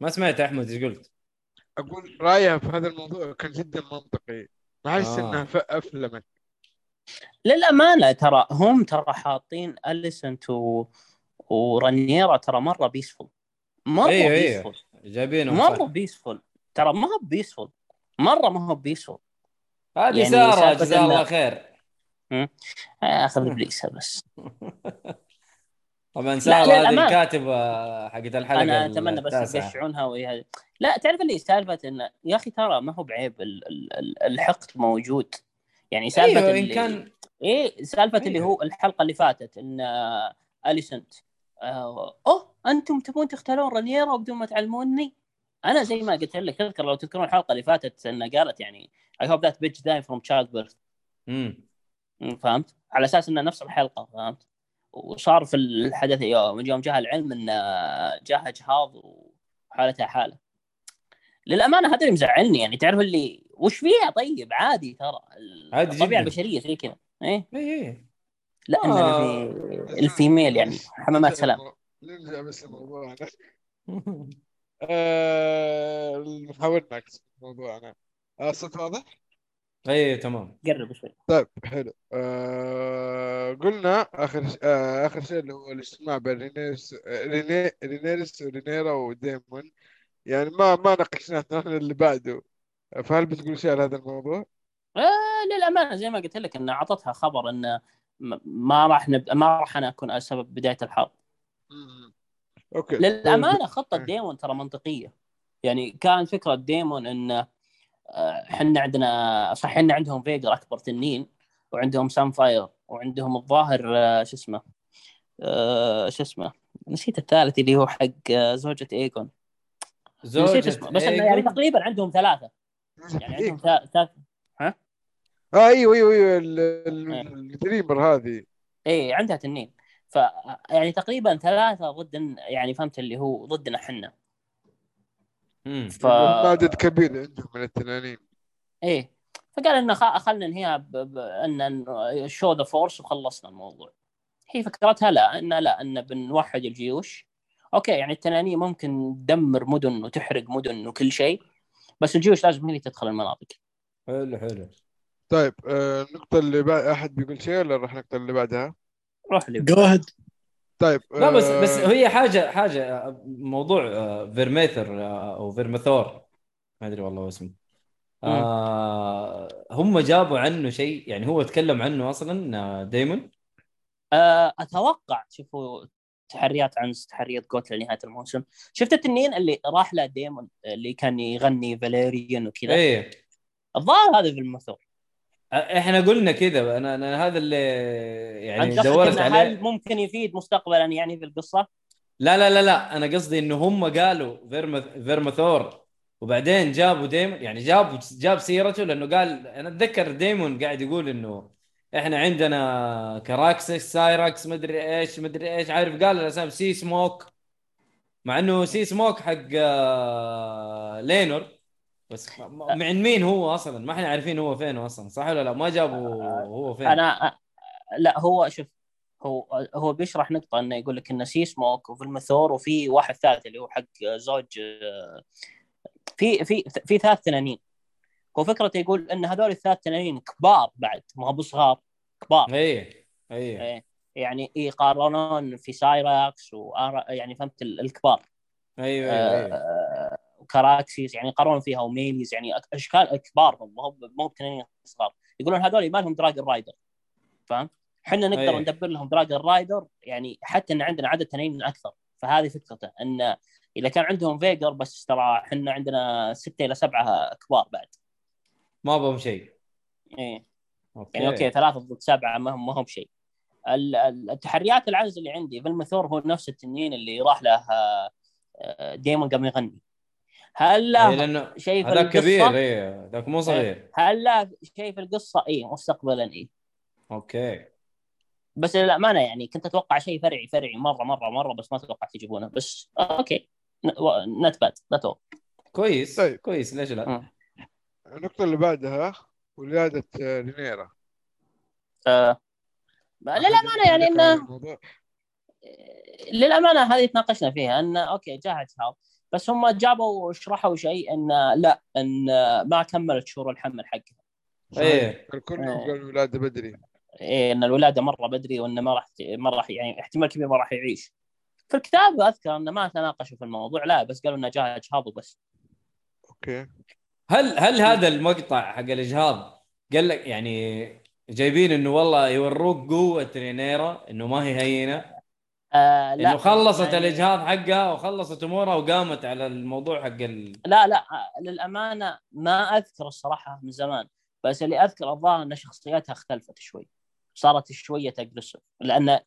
ما سمعت أحمد إيش قلت؟ أقول رأيها في هذا الموضوع كان جدا منطقي. ما أحس آه. إنها أفلمت. للامانه ترى هم ترى حاطين اليسنت و... ورانيرا ترى مرة بيسفول مرة أيوه بيسفول جايبينهم مرة صح. بيسفول ترى ما هو بيسفول مرة ما هو بيسفول هذه يعني سارة سالفة جزاه إنه- الله خير. أخذ ابليسها بس. طبعا سارة هذه. الكاتبة حقت الحلقة أنا أتمنى بس. يقشعونها وهي لا تعرف اللي سالفة انه يا أخي ترى ما هو بعيب ال- ال- ال- الحقد موجود. يعني سالفة إن اللي كان إيه سالفة اللي أيوه. هو الحلقة اللي فاتت إن آه، أليسنت. آه، أوه أنتم تبون تختارون رانيرا بدون ما تعلموني أنا زي ما قلت لك تذكر لو تذكرون الحلقة اللي فاتت إن قالت يعني I hope that bitch die from childbirth مم. فهمت؟ على أساس انها نفس الحلقة فهمت؟ وصار في الحدث يوم يوم جاء العلم إن جاها جهاض وحالتها حالة. للأمانة هذا اللي مزعلني يعني تعرف اللي وش فيها طيب عادي ترى عادي الطبيعة. البشرية زي كذا إيه اي اي لا آه. في الفيميل يعني حمامات سلام. نرجع بس لموضوعنا نحاول نعكس موضوعنا الصوت واضح؟ اي تمام. قرب شوي. طيب حلو. آه قلنا آخر ش... آه آخر شيء اللي هو الاجتماع بين رينيرس ريني... رينيرس ورينيرا وديمون. يعني ما ما ناقشناه إحنا اللي بعده. فهل بتقول شيء على هذا الموضوع؟ آه للامانه زي ما قلت لك إن أعطتها خبر إن م- ما راح نب... ما راح أنا أكون سبب بداية الحرب. Okay. للأمانة خطة إيه. ديمون ترى منطقية. يعني كان فكرة ديمون إن إحنا عندنا صح ان عندهم فيغار أكبر تنين وعندهم سان فاير وعندهم الظاهر آه، شو اسمه آه، شو اسمه نسيت الثالث اللي هو حق آه، زوجة إيجون. نسيت زوجة اسمه بس إنه يعني؟ تقريبا عندهم ثلاثة. يعني عندهم ثا- ثلاث أيوه أيوه أيوه ال- ال- إيه. ال dreamer هذه. اي عندها تنين. ف يعني تقريبا ثلاثة ضد يعني فهمت اللي هو ضدنا إحنا. ف عدد كبير عندهم من التنانين. إيه. فقال إنه. خلنا ننهيها ب... ب... ان show the force وخلصنا الموضوع. هي فكرتها لا ان لا إن بنوحد الجيوش. okay يعني التنانين ممكن تدمر مدن وتحرق مدن وكل شيء بس الجيوش لازم هي تدخل المناطق. حلو حلو. طيب آه النقطة اللي بعد أحد بيقول شيء ولا نروح النقطة اللي بعدها؟ روح لي. جو اهيد طيب لا بس آه، بس هي حاجة حاجة موضوع آه، فيرميثر آه، أو فيرمثور ما أدري والله اسمه. آه هم جابوا عنه شيء يعني هو تكلم عنه أصلا آه، دايمون آه، أتوقع شوفوا تحريات عن تحريات جوت لنهاية الموسم. شفت التنين اللي راح له ديمون اللي كان يغني فاليريان وكذا؟ إيه. الظاهر هذا فيرمثور إحنا قلنا كذا أنا, أنا هذا اللي يعني دورت عليه. هل ممكن يفيد مستقبلا يعني في القصة؟ لا لا لا لا. أنا قصدي إنه هم قالوا فيرمث فيرمثور وبعدين جابوا ديمون يعني جاب جاب سيرته لأنه قال أنا أتذكر ديمون قاعد يقول إنه إحنا عندنا كراكسس سايراكس مدري إيش مدري إيش عارف قال الاسامي سي سموك مع إنه سي سموك حق آه، لينور. بس م- م- من مين هو أصلا؟ ما إحنا عارفين هو فين أصلا صح ولا لا؟ ما جابوا هو فين. أنا لا هو شوف هو هو بيشرح نقطة إنه يقول لك انه سي سموك وفيرمثور وفي واحد ثالث اللي هو حق زوج في في في ثلاث تنانين. هو فكرته يقول إن هذول الثلاث تنانين كبار بعد ما هو بصغار كبار. إيه إيه. إيه. يعني يقارنون في سايراكس وآرا يعني فهمت ال- الكبار. أيوه أيوه, أيوة. وكراكسيس يعني يقارنون فيها وميليز يعني أشكال كبار هم ما هو ما هو بتنانين صغار. يقولون هذول ما لهم dragon rider فاهم؟ إحنا نقدر أيه. ندبر لهم dragon rider يعني حتى إن عندنا عدد تنانين أكثر. فهذه فكرته إن إذا كان عندهم فيغار بس ترى إحنا عندنا ستة إلى سبعة كبار بعد. ما بهم شيء. إيه. يعني أوكي ثلاثة ضد سبعة ما هم ما هم شيء. ال- ال- التحريات العجز اللي عندي فيرمثور هو نفس التنين اللي راح له آه، آه، ديمون قبل يغني. هل إيه، له لأنه شيء في هذاك كبير القصة؟ اي ذاك مو صغير هل له شيء في القصة؟ اي مستقبلا اي أوكي بس للأمانة يعني كنت أتوقع شيء فرعي فرعي مرة مرة مرة بس ما توقعت يجيبونه بس آه، أوكي not bad لا كويس طيب. كويس ليش لا؟ مم. النقطة اللي بعدها ولادة آه، رينيرا آه للأمانة يعني إنه الموضوع. للأمانة هذه تناقشنا فيها ان أوكي جاء اجهاض بس هم جابوا شرحوا شيء إن لا إن ما كملت شهور الحمل حقها. إيه. الكل إيه. قال الولادة بدري. إيه إن الولادة مرة بدري وإنه ما راح ما راح يعني احتمال كبير ما راح يعيش. في الكتاب أذكر إنه ما تناقشوا في الموضوع لا بس قالوا إنه جاء إجهاض وبس. أوكي. هل هل هذا المقطع حق الإجهاض قال لك يعني جايبين إنه والله يوروك قوة رينيرا إنه ما هي هينة؟ آه لا. إنه خلصت يعني- الإجهاض حقها وخلصت امورها وقامت على الموضوع حق ال... لا لا للأمانة ما أذكر الصراحة من زمان بس اللي أذكر الظاهر إن شخصيتها اختلفت شوي صارت شوية أجريسيف لأن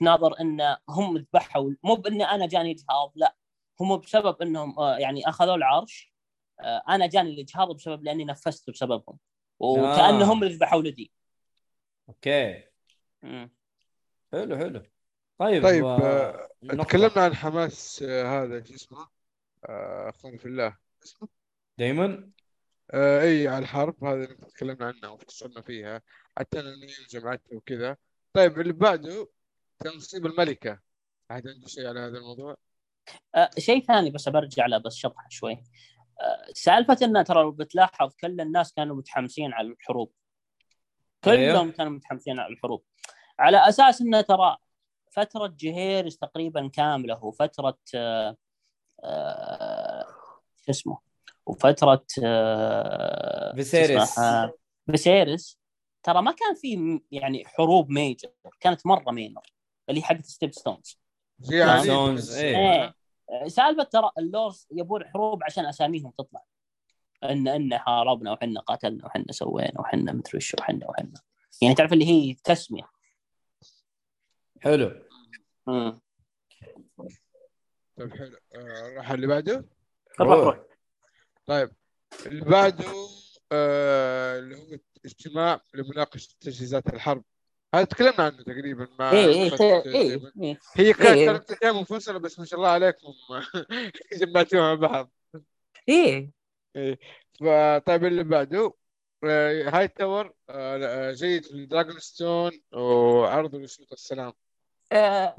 تناظر إن هم ذبحوا مو بان أنا جاني إجهاض لا هم بسبب إنهم آه، يعني أخذوا العرش آه، أنا جاني الإجهاض بسبب لأني نفست بسببهم وكأنهم اللي ذبحوا ولدي أوكي. مم. حلو حلو. طيب طيب آه،. تكلمنا عن حماس آه، هذا شو اسمه؟ آه، في الله اسمه؟ دايما؟ آه إي على الحرب هذا اللي تكلمنا عنها وفصلنا فيها حتى انه جمعته وكذا. طيب اللي بعده تنصيب الملكة. أحد عنده شيء على هذا الموضوع؟ آه، شيء ثاني بس برجع له بس شطح شوي. آه، سالفة انه ترى لو بتلاحظ كل الناس كانوا متحمسين على الحروب. أيوه. كلهم كانوا متحمسين على الحروب. على أساس انه ترى فترة جهيرز تقريبا كاملة وفتره آه، آه، شو اسمه وفتره آه، فيسيريس. فيسيريس. ترى ما كان في يعني حروب major كانت مرة minor اللي هي حقت ستيب ستونز. إيه. إيه. سالفة ترى ال lords يبون حروب عشان أساميهم تطلع. إن إن حاربنا وحنا قاتلنا وحنا سوينا وحنا مدري وش وحنا وحنا. يعني تعرف اللي هي تسمية. حلو. امم طيب حلو. آه، نروح على اللي بعده؟ روح. روح طيب اللي بعده آه اللي هو اجتماع لمناقشة تجهيزات الحرب. هذا تكلمنا عنه تقريبا مع إيه إيه إيه آه، إيه, دايماً. إيه. هي كانت إيه. ثلاث أيام منفصلة بس ما شاء الله عليكم. جمعتوها مع بعض. إيه. فطيب اللي بعده آه، هاي تاور جية في دراجون ستون وعرضه لشروط السلام. آه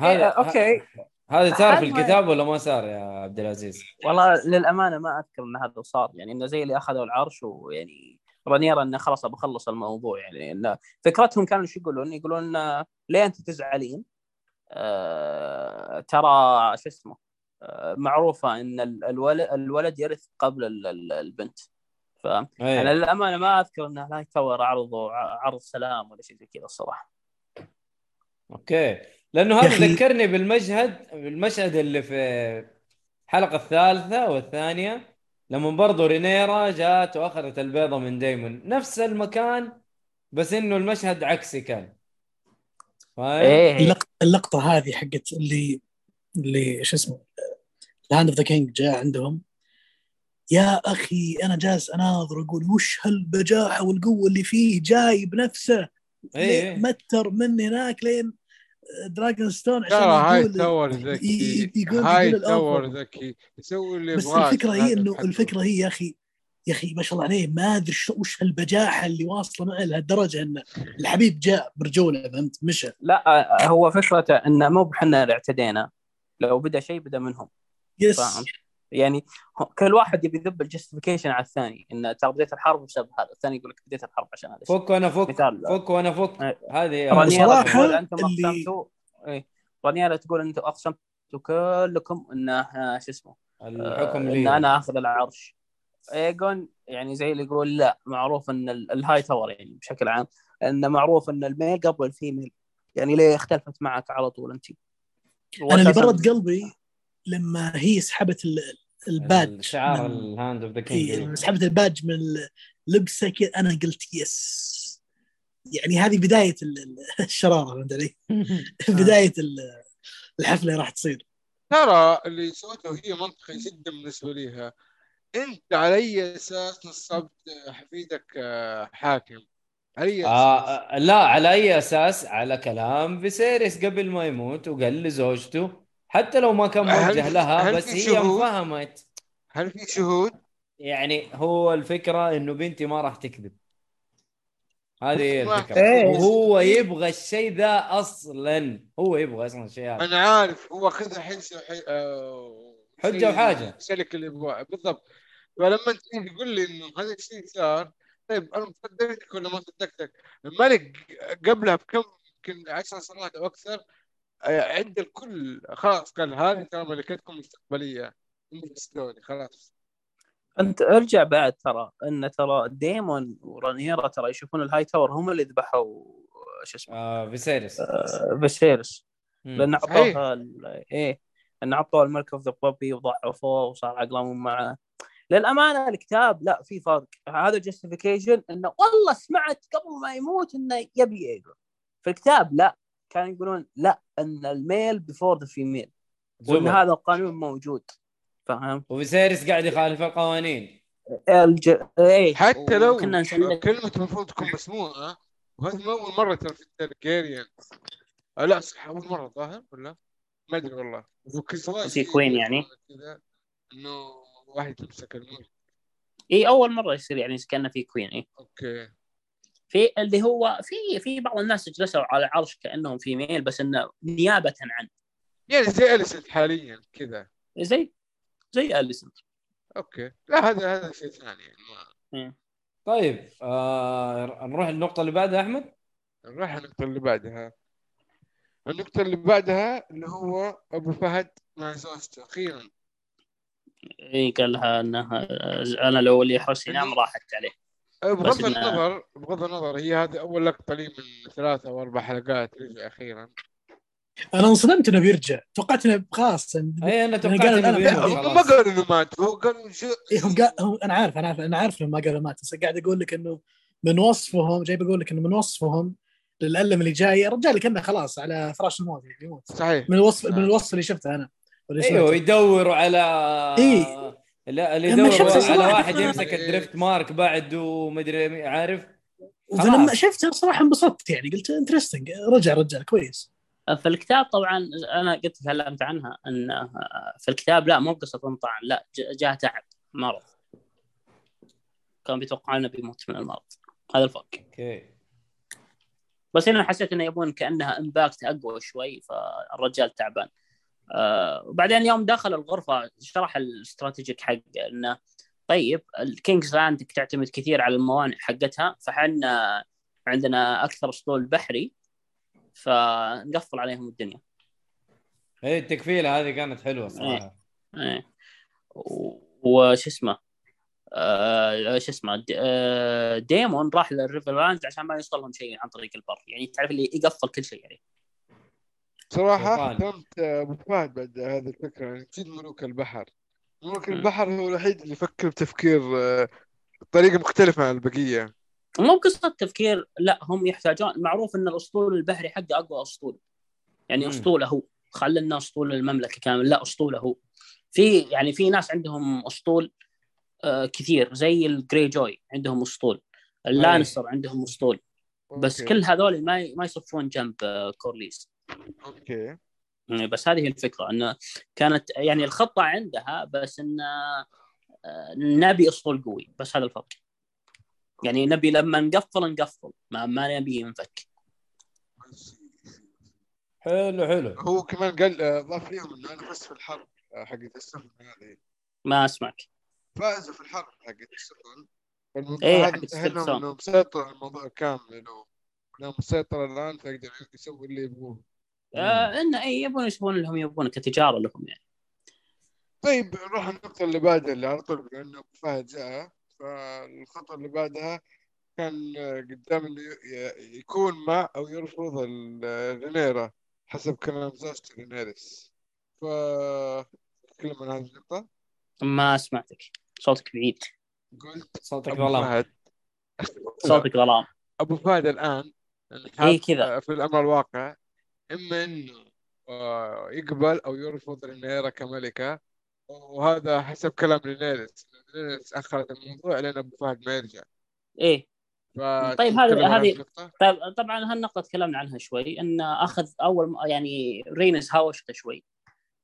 هذا إيه، أوكي هذا صار في الكتاب ولا ما صار يا عبد العزيز؟ والله للأمانة ما أذكر إن هذا صار يعني انه زي اللي أخذوا العرش ويعني رانيرا إنه خلاص بخلص الموضوع يعني انه فكرتهم كانوا شو يقولون؟ يقولون آه، ليه أنتم تزعلين؟ آه ترى شو اسمه آه معروفة إن ال- الولد الولد يرث قبل ال- ال- البنت ف أنا إيه للأمانة ما أذكر إنه هاي تاور عرضوا ع- عرض سلام ولا شيء زي كذا الصراحة أوكي. لأنه هذا ذكرني بالمشهد المشهد اللي في الحلقة الثالثة والثانية لما برضو رينيرا جات وأخذت البيضة من دايمون. نفس المكان بس إنه المشهد عكسي كان. اللق- اللقطة هذه حقت اللي اللي شو اسمه hand of the king جاء عندهم. يا أخي أنا جالس أناظر أقول وش هالبجاحة والقوة اللي فيه؟ جاي بنفسه إيه. متر من هناك لين دراجون ستون عشان ترى هاي يقول تاور ذكي. يقول- هاي يقول تاور. ذكي. يسوي اللي بس الفكرة هي إنه. الفكرة هي يا أخي يا أخي ما شاء الله عليه ما أدري شو- وش هالبجاحة اللي واصلة معه لهالدرجة إنه الحبيب جاء برجولة فهمت؟ مشى. لا آه، هو فكرته إنه مو بحنا اللي اعتدينا. لو بدا شيء بدا منهم. يس. فاهم؟ يعني ه- كل واحد يبي يذب الجستيفيكيشن على الثاني إن ترى بديت الحرب بسبب هذا الثاني يقول لك بديت الحرب عشان هذا فك وأنا فك. فك وأنا فك. هذه تقول أنتم اللي- اقسمتوا إيه رانيالا تقول أنتم اقسمتوا كلكم إنه آه، شو اسمه الحكم آه، لي. ان أنا آخذ العرش. ايجون يعني زي اللي يقول لا معروف إن ال- الهاي تاور يعني بشكل عام إن معروف إن ال male قبل ال female. يعني ليه اختلفت معك على طول أنت؟ أنا اللي برد قلبي لما هي سحبت ال- ال badge شعار من- ال hand of the king لما سحبت ال badge من لبسه كذا أنا قلت yes يعني هذه بداية ال- ال- الشرارة فهمت علي؟ بداية ال- الحفلة راح تصير. ترى اللي سوته هي منطقي جدا بالنسبة ليها. أنت على اي أساس نصبت حفيدك آه، حاكم. على اي أساس. آه لا على اي أساس على كلام فيسيريس قبل ما يموت وقال لزوجته حتى لو ما كان موجه لها بس هي؟ انفهمت. هل في شهود؟ يعني هو الفكرة إنه بنتي ما راح تكذب. هذه هي الفكرة. إيه. وهو يبغى الشيء ذا أصلا. هو يبغى أصلا الشيء هذا. أنا عارف. هو خذها حجه حي... آه... حجة شيء- وحاجة. سلك اللي يبغاه بالضبط. فلما تيجي تقول لي إنه هذا الشيء صار طيب أنا صدقتك ولا ما صدقتك؟ الملك قبلها بكم يمكن 10 سنوات أو أكثر عند الكل. خلاص قال هذه ترى ملكتكم المستقبلية. انفستوني خلاص. أنت ارجع بعد ترى إن ترى ديمون ورانيرا ترى يشوفون ال Hightower هم اللي ذبحوا شو اسمه؟ آه فيسيريس. آه، فيسيريس. لأن. اعطوها ال- إيه ان اعطوه ال milk of the poppy وضعفوه وصار عقلهم معه للأمانة الكتاب لا في فرق. هذا justification إنه والله سمعت قبل ما يموت إنه يبي يقرأ. في الكتاب لا. كانوا يقولون لا إن ال male before the female وإن. هذا القانون موجود. فاهم؟ وفيسيريس قاعد يخالف القوانين. الج... إيه. حتى لو كنا نسلك كلمة المفروض تكون مسموعة وهذه ما أول مرة ترى في التارقيريان آه لا صح أول مرة ظاهر ولا؟ ما أدري والله. في queen يعني؟ إنه واحد يمسك الملك اي أول مرة يصير يعني كانه في queen اي okay. في اللي هو في في بعض الناس جلسوا على العرش كأنهم في male بس إنه نيابة عن يعني زي أليسنت حاليا كذا. زي زي أليسنت أوكي. لا هذا هذا شيء ثاني يعني. طيب آه نروح النقطة اللي بعدها أحمد؟ نروح النقطة اللي بعدها. النقطة اللي بعدها اللي هو أبو فهد مع زوجته أخيرا اي قال لها إنها أنا لو اللي يحرس ينام راحت عليه. بغض بس إنه- النظر بغض النظر هي هذه أول لقطة لي من ثلاث أو أربع حلقات رجع أخيرا. أنا انصدمت إنه بيرجع. توقعت إنه خلاص اي أنا توقعت قال إنه هم خلاص. ما قالوا إنه مات. هو قالوا شو؟ إيه هم قال أنا عارف أنا عارف أنا عارف إنه ما قالوا مات بس قاعد أقول لك إنه من وصفهم جاي بقول لك إنه من وصفهم للألم اللي جاي الرجال كانه خلاص على فراش الموت يعني يموت. صحيح. من الوصف من الوصف اللي شفته أنا. أيوه. يدوروا على إيه. لا اللي لما شفت على واحد يمسك ال Driftmark بعد ومدري عارف؟ فلما. شفته صراحة انبسطت يعني قلت interesting رجع رجال كويس. في الكتاب طبعا أنا قد تكلمت عنها إن في الكتاب لا مو بقصة انطعن لا ج- جاء تعب مرض. كان بيتوقع إنه بيموت من المرض. هذا الفرق okay. بس هنا حسيت إنه يبون كأنها impact أقوى شوي فالرجال تعبان. آه وبعدين يوم دخل الغرفة شرح ال strategic حق إنه طيب ال King's Landing تعتمد كثير على الموانئ حقتها فحنا عندنا أكثر أسطول بحري فنقفل عليهم الدنيا. إيه التكفيلة هذه كانت حلوة صراحة. إيه. وش اسمه؟ آه شو اسمه؟ آه ديمون راح لل Riverlands عشان ما يوصل لهم شيء عن طريق البر يعني تعرف اللي يقفل كل شيء يعني. صراحة. احترمت أبو فهد بعد هذه الفكرة. يعني جد ملوك البحر. ملوك. البحر هو الوحيد اللي يفكر بتفكير آه، بطريقة مختلفة عن البقية. مو بقصة تفكير لا هم يحتاجون معروف إن الأسطول البحري حقه أقوى أسطول. يعني. أسطوله هو. خلنا أسطول المملكة كامل لا أسطوله هو. في يعني في ناس عندهم أسطول آه كثير زي ال Greyjoy عندهم أسطول. ال Lannister عندهم أسطول. بس okay. كل هذول ما ما يصفون جنب آه كورليس. okay. يعني بس هذه هي الفكرة إنه كانت يعني الخطة عندها بس إن آه، نبي أسطول قوي بس هذا الفرق. يعني نبي لما نقفل نقفل ما, ما نبي ينفك. حلو حلو. هو كمان قال آه، ضاف ليهم إنه أنا فزت في الحرب آه، حقت السفن هذه. ما أسمعك. فازوا في الحرب حقت السفن. إيه، هذا حقت لهم السفن. انه مسيطر على الموضوع كامل انه انه مسيطر الآن فيقدر يسوي اللي يبغوه. آه انه اي يبون يسوون اللي هم يبون كتجارة لهم يعني. طيب نروح النقطة اللي بعدها اللي على طول بما إنه أبو فهد جاء. فالخطوة اللي بعدها كان آه، قدام إنه ي- يكون مع أو يرفض الرينيرا حسب كلام زوجته رينيريس ف تكلم عن هذه النقطة؟ ما سمعتك. صوتك بعيد. قلت صوتك فهد. صوتك ظلام أبو فهد الآن إيه كذا. في الأمر الواقع إما إنه آه، يقبل أو يرفض رينيرا كملكة. وهذا حسب كلام لينيرس لينيرس أخرت الموضوع لين أبو فهد ما يرجع. إيه. طيب، هذه- هذه-؟ طيب طبعا هالنقطة تكلمنا عنها شوي؟ إن أخذ أول يعني رينيس هاوشته شوي.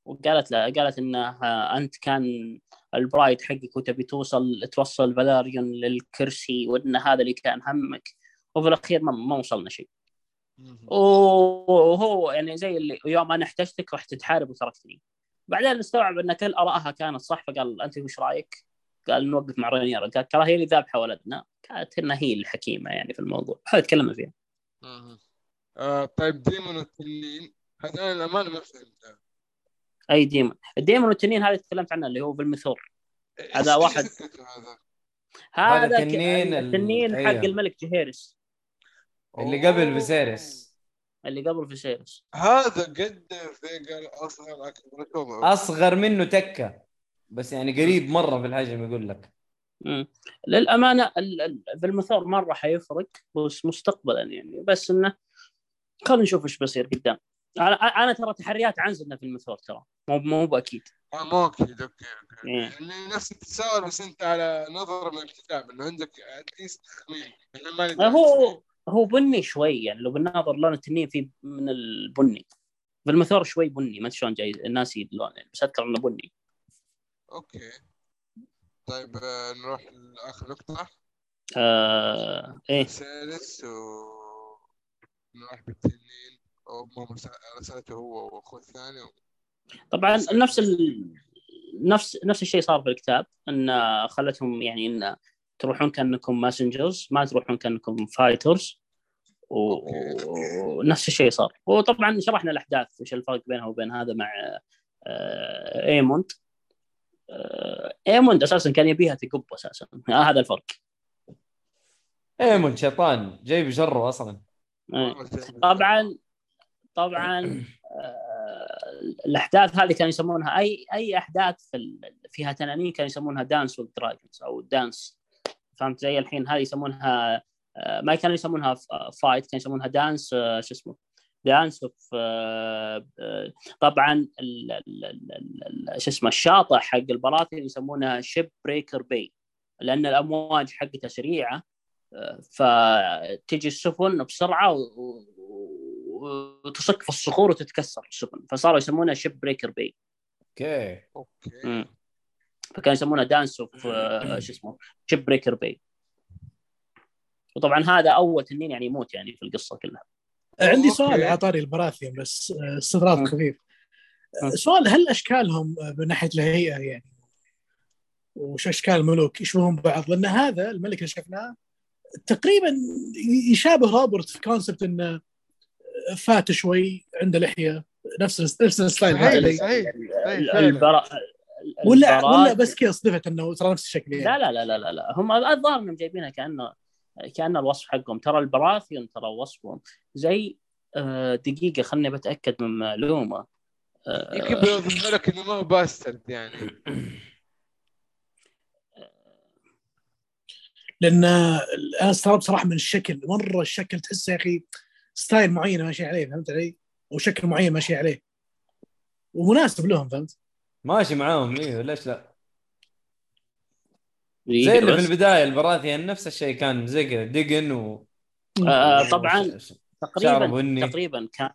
وقالت له قالت إنه آه، أنت كان ال pride حقك وتبي توصل توصل فالاريون للكرسي وإن هذا اللي كان همك. وفي الأخير ما, ما وصلنا شيء. وهو يعني زي اللي يوم أنا احتجتك رحت تحارب وتركتني. بعدين استوعب أن كل آرائها كانت صح فقال أنت وش رأيك؟ قال نوقف مع رينيرا. قال ترى هي اللي ذابحة ولدنا. كانت إنها هي الحكيمة يعني في الموضوع. هذا تكلمنا فيها. مهم. آه طيب ديمون والتنين. هذا أنا الامانه ما فهمتها أي ديمون. الديمون والتنين هذا تكلمت عنه اللي هو فيرميثور هذا واحد. هذا؟ التنين ال- التنين حق أيوه. الملك جهيريس. اللي قبل فيسيريس. اللي قبل فيسيرس هذا قد فيجر أصغر اكبر. أصغر منه تكة بس يعني قريب مرة في الحجم يقول لك. مم. للأمانة ال- ال- في المثور مره حيفرق بس مستقبلا يعني. بس إنه خلينا نشوف إيش بيصير قدام. أنا أنا ترى تحريات عنزلنا في المثور ترى. مو مو بأكيد. آه مو أكيد. أوكي أوكي. إيه. يعني نفس التساؤل بس أنت على نظره من الكتاب إنه عندك at least تخمين هو هو بني شوي يعني لو بناظر لون التنين فيه من البني. في المثور شوي بني ما أدري شلون جاي ناسي اللون يعني بس أذكر إنه بني. okay. طيب آه، نروح لآخر نقطة. آه إيه. لوسيريس و نروح بالتنين. رسالته هو وأخوه الثاني. و... طبعا نفس ال... نفس نفس الشيء صار في الكتاب إن خلتهم يعني إن تروحون كأنكم messengers ما تروحون كأنكم fighters. ونفس الشيء صار. وطبعا شرحنا الأحداث إيش الفرق بينها وبين هذا مع آه، ايموند آه، ايموند أساسا كان يبيها تقب أساسا. آه، هذا الفرق. ايموند شيطان. جاي بشره أصلا. آه. طبعا طبعا آه، الأحداث هذه كانوا يسمونها أي أي أحداث فيها تنانين كانوا يسمونها dance with dragons أو dance فهمت زي الحين هذه يسمونها آه، ما كانوا يسمونها fight كانوا يسمونها dance آه، شو اسمه dance of طبعا ال- ال- ال- ال- ال- شو اسمه الشاطئ حق البراثن يسمونها Shipbreaker Bay لأن الأمواج حقتها سريعة آه، فتجي السفن بسرعة وتصك في الصخور وتتكسر السفن. فصاروا يسمونها شيب بريكر باي okay. okay. فكانوا يسمونها dance of آه، شو اسمه Shipbreaker Bay وطبعا هذا أول تنين يعني يموت يعني في القصة كلها عندي. سؤال على طاري البراثيون بس آه، استطراد. خفيف. سؤال هل أشكالهم آه، من ناحية الهيئة يعني وش أشكال الملوك يشبهون بعض لأن هذا الملك اللي شفناه تقريبا يشابه روبرت في concept إنه fat شوي عنده لحية نفس نفس ال style صحيح هذا صحيح. البرا... ولا ولا بس كذا صدفت إنه ترى نفس الشكل يعني. لا لا لا لا لا, لا. هم الظاهر إنهم جايبينها كأنه كأن الوصف حقهم ترى البراثيون ترى وصفهم زي آه، دقيقة خلني بتأكد من معلومة آه، يمكن لك إنه ما هو bastard يعني لأن أنا استغربت صراحة من الشكل مرة الشكل تحسه يا أخي style معين ماشي عليه فهمت علي؟ أو شكل معين ماشي عليه ومناسب لهم فهمت؟ ماشي معاهم أيوه ليش لا؟ دقيقة زي اللي. في البداية البراثيون نفس الشيء كان زي كذا دقن و آه، طبعا وش- شعره تقريبا. تقريبا كان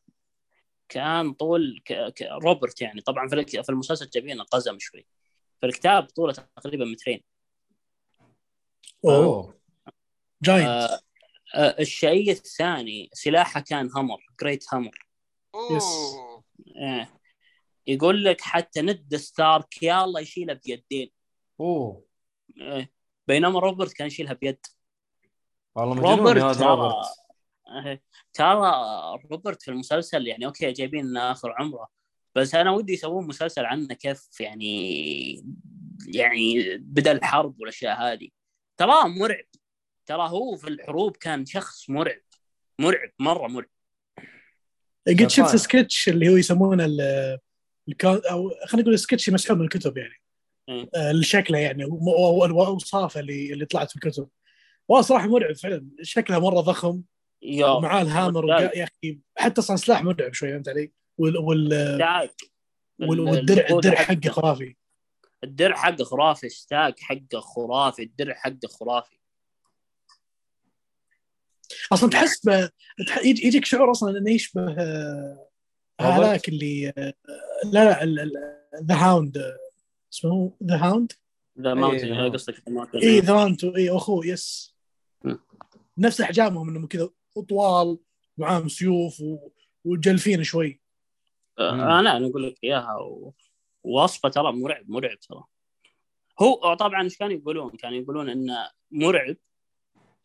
كان طول ك... ك... روبرت يعني. طبعا في الك- في المسلسل جايبينه قزم شوي. في الكتاب طوله تقريبا مترين. أوه. جاينت. آه آه الشيء الثاني سلاحه كان همر جريت همر أوه. آه. يقول لك حتى ند ستارك يلا يشيلها بيدين. أوه. آه. بينما روبرت كان يشيلها بيد. والله مجنون روبرت هذا ترى روبرت. آه. ترى روبرت في المسلسل يعني okay جايبين آخر عمره بس أنا ودي يسوون مسلسل عنه كيف يعني يعني بدأ الحرب والأشياء هذه. تراه مرعب. ترى هو في الحروب كان شخص مرعب. مرعب مرة مرعب. قد شفت. سكتش اللي هو يسمونه أو خلينا نقول سكتش مسحوب من الكتب يعني. آه، لشكله يعني واوصافه اللي اللي طلعت في الكتب والله صراحة مرعب فعلا شكلها مرة ضخم يا ومعاه الهامر يا أخي حتى أصلا سلاح مرعب شوي فهمت علي؟ وال وال والدرع الدرع حقه. خرافي الدرع حقه خرافي ستاك حقه خرافي الدرع حقه خرافي أصلا تحس يجيك شعور أصلا إنه يشبه آه،؟ هذاك اللي آه، لا لا The Hound اسمه The Hound The Mountain. قصدك The Mountain. اي The Hound اي أخوه yes. نفس أحجامهم إنهم كذا طوال معاهم سيوف و... وجلفين شوي. آه، أنا أنا أقول لك إياها و... وصفه ترى مرعب مرعب ترى هو طبعا إيش كانوا يقولون؟ كانوا يقولون إنه مرعب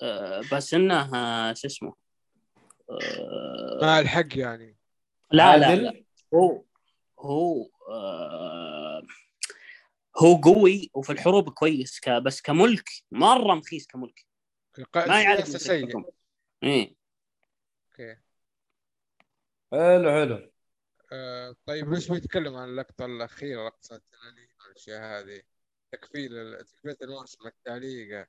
آه، بس إنه آه، شو اسمه آه، مع الحق يعني لا لا عادل؟ لا. هو هو آه، هو قوي وفي الحروب كويس ك... بس كملك مرة مخيس كملك. ما يعرف سيء. إيه. أوكي. حلو حلو. آه طيب ليش بيتكلم عن اللقطة الأخيرة لقطة التنانين والأشياء هذه؟ تكفيل تكفيل الموسم التعليقة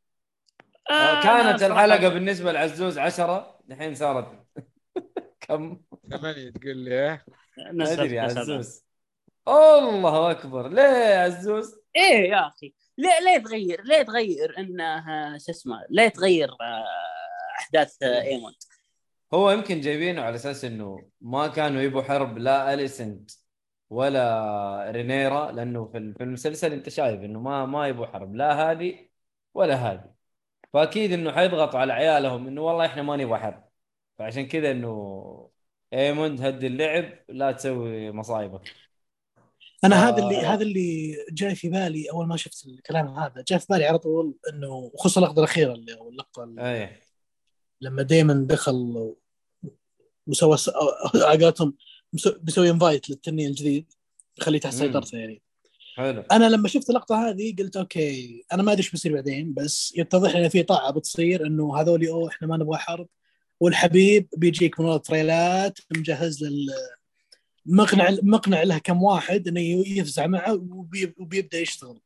آه، كانت الحلقة بالنسبة لعزوز عشرة الحين صارت كم؟ ثمانية تقول لي إيه نزلت أدري يا. عزوز الله أكبر ليه يا عزوز؟ إيه يا أخي ليه ليه تغير ليه تغير انه شو اسمه ليه تغير آه، أحداث آه، ايمون هو يمكن جايبينه على أساس إنه ما كانوا يبوا حرب لا أليسنت ولا رينيرا لأنه في في المسلسل أنت شايف إنه ما ما يبوا حرب لا هذه ولا هذه فأكيد إنه حيضغطوا على عيالهم إنه والله إحنا ما نبغى حرب فعشان كذا إنه ايموند هدي اللعب لا تسوي مصايبك. أنا آه. هذا اللي هذا اللي جاي في بالي أول ما شفت الكلام هذا. جاء في بالي على طول إنه خصوصا اللقطه الاخيره اللي أو اللقطة اللي إيه. لما دايما دخل وسوى مسو- بيسوي انفايت للتنين الجديد يخليه تحت. سيطرته يعني. حلو. أنا لما شفت اللقطة هذه قلت أوكي أنا ما أدري إيش بيصير بعدين بس يتضح لنا في طاعه بتصير إنه هذول أوه إحنا ما نبغى حرب. والحبيب بيجيك من ورا تريلات مجهز لل مقنع مقنع له كم واحد إنه يفزع معه وبي- وبيبدأ يشتغل.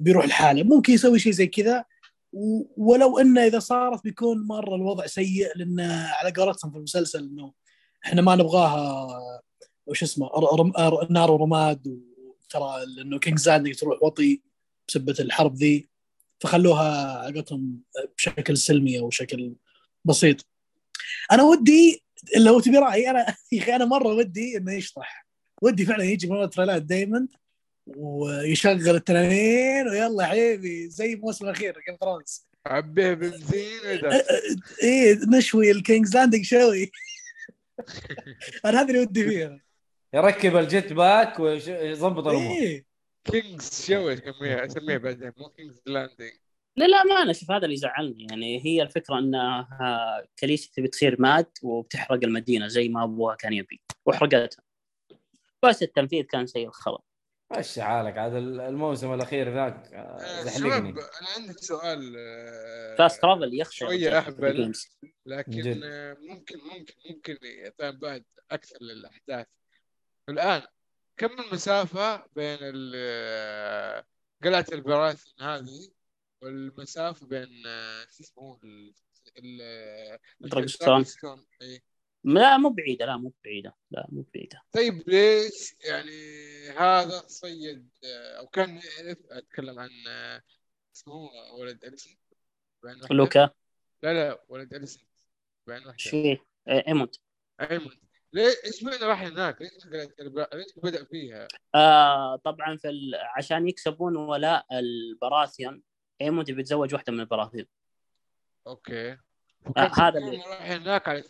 بيروح لحاله. ممكن يسوي شيء زي كذا ولو إنه إذا صارت بيكون مرة الوضع سيء لأن على قولتهم في المسلسل إنه إحنا ما نبغاها وش اسمه رم- نار ورماد وترى لأنه King's Landing تروح وطي بسبة الحرب ذي فخلوها على بشكل سلمي أو شكل بسيط. أنا ودي لو تبي رايي أنا يا أخي أنا مرة ودي إنه يشطح. ودي فعلا يجي من ورا تريلات دايمون ويشغل التنانين ويلا حبيبي زي الموسم الأخير Game of Thrones عبيه بنزين ويدخل إيه نشوي ال King's Landing شوي. أنا هذا اللي ودي فيها. يركب الجيت باك ويظبط الأمور. إيه. كينجز شو أسميها أسميها بعدين مو كينجز لاندنج لا لا ما أنا شوف هذا اللي يزعلني يعني هي الفكرة إنها كاليسي تبي تصير ماد وبتحرق المدينة زي ما أبوها كان يبي وحرقتها بس التنفيذ كان سيء الخبر مشي حالك عاد الموسم الأخير ذاك آه، آه، زحلقني أنا عندي سؤال آه، فاست ترافل يخشى شوية أهبل. الجيمز. لكن جد. آه، ممكن ممكن ممكن يعطينا بعد أكثر للأحداث الآن كم المسافة بين آه، قلعة البراثن هذه والمسافة بين آه، شو اسمه ال- ال- دراجستون. دراجستون إيه. لا مو بعيدة لا مو بعيدة لا مو بعيدة طيب ليش يعني هذا صيد آه، أو كان يعرف أتكلم عن آه، اسمه ولد اليسن. لوك لا لا ولد اليسن فيه؟ إيه، ايموند ايمن ليه إيش معنى راح هناك؟ ليش ليش بدأ فيها؟ آه طبعا في ال... عشان يكسبون ولاء البراثيون ايموند بيتزوج واحدة من البراثيون okay. آه، هذا اللي- راح هناك إيش؟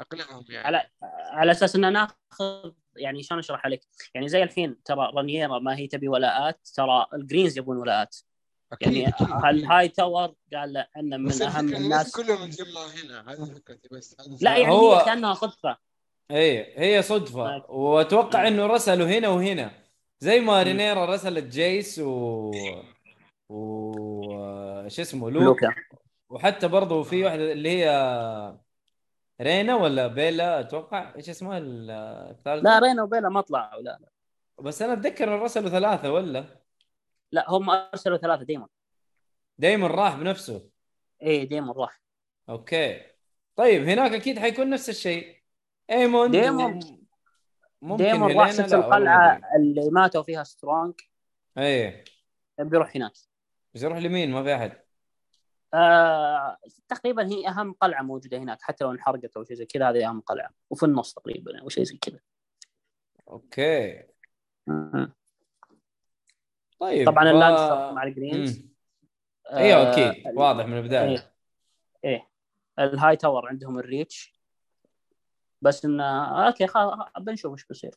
أقنعهم يعني. على على أساس إن ناخذ يعني شلون أشرح عليك؟ يعني زي الحين ترى رانييرا ما هي تبي ولاءات ترى ال Greens يبون ولاءات أكيد يعني ال Hightower؟ قال له انه من أهم الناس. كلهم يتجمعوا هنا هذه فكرتي بس لا يعني هو- هي كأنها صدفة. إيه هي صدفة. طيب. وأتوقع إنه رسلوا هنا وهنا. زي ما. رينيرا رسلت جيس و و شو اسمه لوك. لوكا وحتى برضه في واحدة اللي هي رينا ولا بيلا أتوقع. إيش اسمها ال- الثالثة؟ لا رينا وبيلا ما طلعوا لا لا. بس أنا أتذكر إن رسلوا ثلاثة ولا؟ لا هم أرسلوا ثلاثة ديمون دايمون راح بنفسه. إيه ديمون راح. okay. طيب هناك أكيد حيكون نفس الشيء. إيمون ديمون- ممكن ديمون راح ما القلعه. اللي ماتوا فيها سترونج. إيه. بيروح هناك. بس يروح لمين ما في أحد. آه تقريبا هي أهم قلعة موجودة هناك حتى لو انحرقت أو شيء زي كذا هذه أهم قلعة. وفي النص تقريبا أو شيء زي كذا. أوكي. طيب طبعا ف- اللانستر مع ال Greens. مم. أيوه آه، أكيد. واضح من البداية. إيه إيه. الهاي تاور عندهم الريتش. بس انه أوكي خلاص بنشوف إيش بيصير.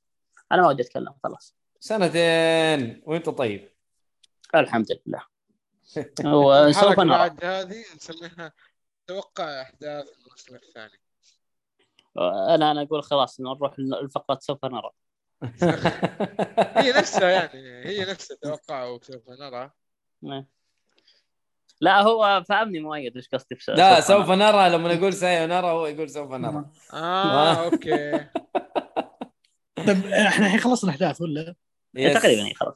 أنا ما ودي أتكلم خلاص. سنتين وأنت طيب. الحمد لله. وسوف نرى. بعد هذه نسميها توقع أحداث الموسم الثاني. أنا أنا أقول خلاص نروح الفقره سوف نرى. هي نفسها يعني هي نفسها توقع وسوف نرى. إيه. لا هو فهمني مؤيد إيش قصدي في لا سوف نرى. لما نقول سينرى هو يقول سوف نرى. آه أوكي. طيب إحنا الحين خلصنا الاحداث ولا؟ تقريبا خلاص.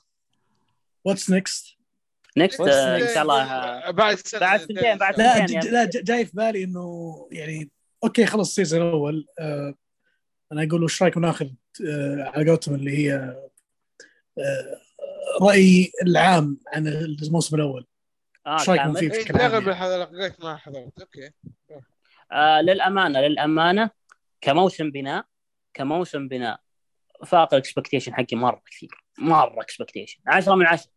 What's next? What's next? إن شاء الله بعد سنة بعد سنتين، بعد لا يعني لا جاي في بالي إنه يعني أوكي خلص ال season الأول آه أنا أقول وش رايكم ناخذ آه على قولتهم اللي هي آه رأي العام عن الموسم الأول آه إيش رأيكم كامل. فيه بشكل عام؟ يعني؟ الحلقات ما حضرت أوكي آه للأمانة للأمانة كموسم بناء كموسم بناء فاق ال expectation حقي مرة كثير مرة expectation 10 من 10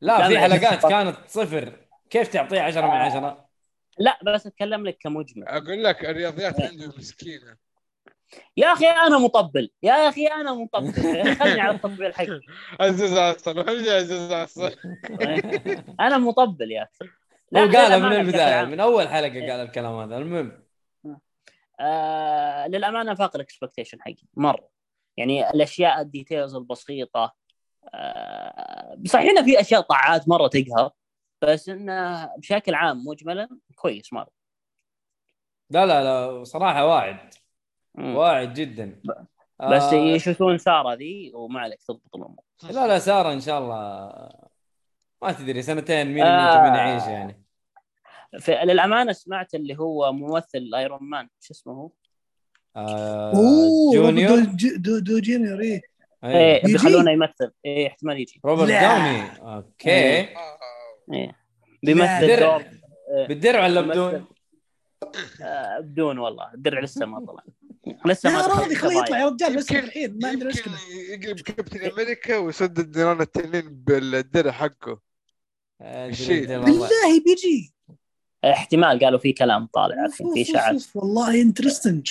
لا في لا، حلقات. كانت صفر. كيف تعطيه 10 من 10 لا بس أتكلم لك كمجمل. أقول لك الرياضيات عنده مسكينة. يا أخي أنا مطبل. يا أخي أنا مطبل. خلني على التطبيل حقي عزيز عصر وحمد عزيز عصر أنا مطبل يا أخي. هو للأمانة من البداية. من أول حلقة قال الكلام هذا. المهم. آه للأمانة فاق ال expectation حقي مرة. يعني الأشياء ال details البسيطة صحيح انه في أشياء طاعات مرة تقهر بس إنه بشكل عام مجملا كويس مرة لا لا لا صراحة واعد مم. واعد جدا بس آه، يشوفون سارة ذي وما عليك تضبط الأمور لا لا سارة إن شاء الله ما تدري سنتين مين آه. ومين يعيش يعني في للأمانة سمعت اللي هو ممثل ايرون مان شو اسمه هو؟ آه أوه جونيور دو, دو, دو جونيور إيه أي. إيه. يجي؟ بيخلونه يمثل. إيه احتمال يجي. روبرت. داوني. أوكي. إيه. إيه. بيمثل درع. دور إيه. بالدرع ولا بيمثل- بدون؟ آه بدون والله. الدرع لسه ما طلع. لسه ما راضي خليه يطلع يا رجال بس يمكن- الحين ما عندنا مشكلة. يقلب كابتن أمريكا ويسد النيران التنين بالدرع حقه. بالله بيجي. احتمال قالوا في كلام طالع في أوف، والله interesting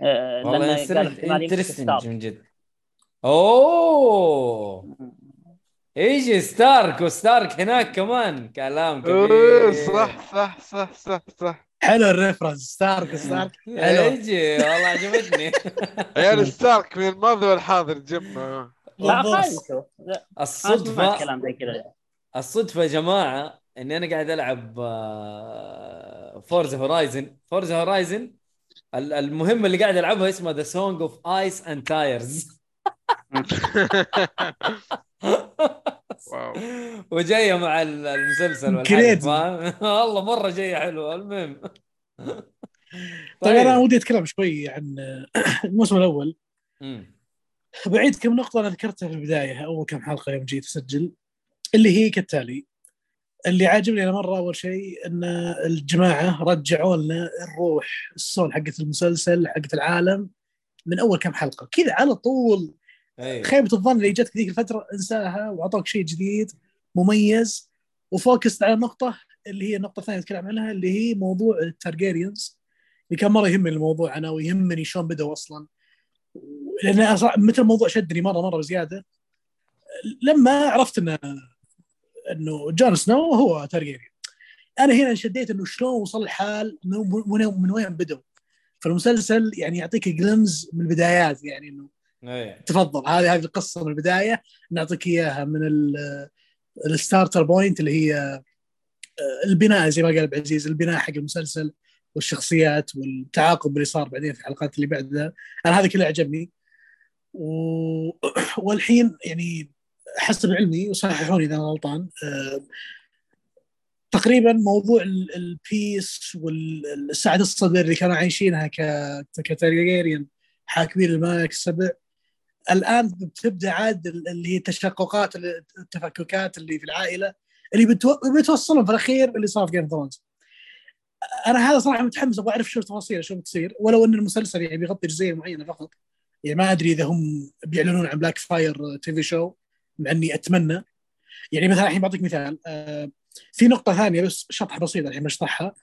والله interesting. من جد اوه يجي ستارك وستارك هناك كمان. كلام كبير. صح صح صح صح صح. حلو ال reference ستارك ستارك. حلو. يجي والله عجبتني. عيال ستارك من الماضي والحاضر جمع. لا كلام زي كذا. الصدفة يا جماعة إني أنا قاعد ألعب Forza Horizon Forza Horizon المهمه اللي قاعد ألعبها اسمها The Song of Ice and Tires وجاية مع ال- المسلسل. فاهم؟ والله مرة جاية حلوة المهم. طيب أنا ودي أتكلم شوي عن الموسم الأول. بعيد كم نقطة أنا ذكرتها في البداية أول كم حلقة يوم جيت أسجل اللي هي كالتالي. اللي عاجبني أنا مرة أول شيء أن الجماعة رجعوا لنا الروح السول حقت المسلسل حقت العالم من أول كم حلقة. كذا على طول أي. خيبة الظن اللي جتك ذيك الفترة انساها وأعطوك شيء جديد مميز و focused على النقطة اللي هي النقطة الثانية أتكلم عنها اللي هي موضوع ال Targaryens. اللي كان مرة يهمني الموضوع أنا ويهمني شلون بدأوا أصلا. لأن متى الموضوع شدني مرة مرة بزيادة لما عرفت إنه إنه جون سنو هو تارجيريان. أنا هنا انشديت إنه شلون وصل الحال من, وين بدوا فالمسلسل يعني يعطيك glimpse من البدايات يعني إنه أي. تفضل هذه هذه القصة من البداية. نعطيك إياها من ال- ال starter point اللي هي آه، البناء زي ما قال العزيز البناء حق المسلسل والشخصيات والتعاقب اللي صار بعدين في الحلقات اللي بعدها. أنا هذا كله عجبني و... والحين يعني حسب علمي وصححوني إذا أنا غلطان آه، تقريبا موضوع ال- ال peace والسعاده الصدر اللي كانوا عايشينها ك- كتارجيريان حاكمين الممالك السبع الآن بتبدا عاد ال- اللي هي التشققات التفككات اللي في العائلة اللي بتو... بتوصلهم في الأخير اللي صار في Game of Thrones أنا هذا صراحة متحمس أبغى أعرف شو التفاصيل شو بتصير. ولو إن المسلسل يعني بيغطي جزئية معينة فقط. يعني ما أدري إذا هم بيعلنون عن Blackfyre TV show مع إني أتمنى. يعني مثلا الحين بعطيك مثال. آه، في نقطة ثانية بس شطحة بسيطة الحين بشرحها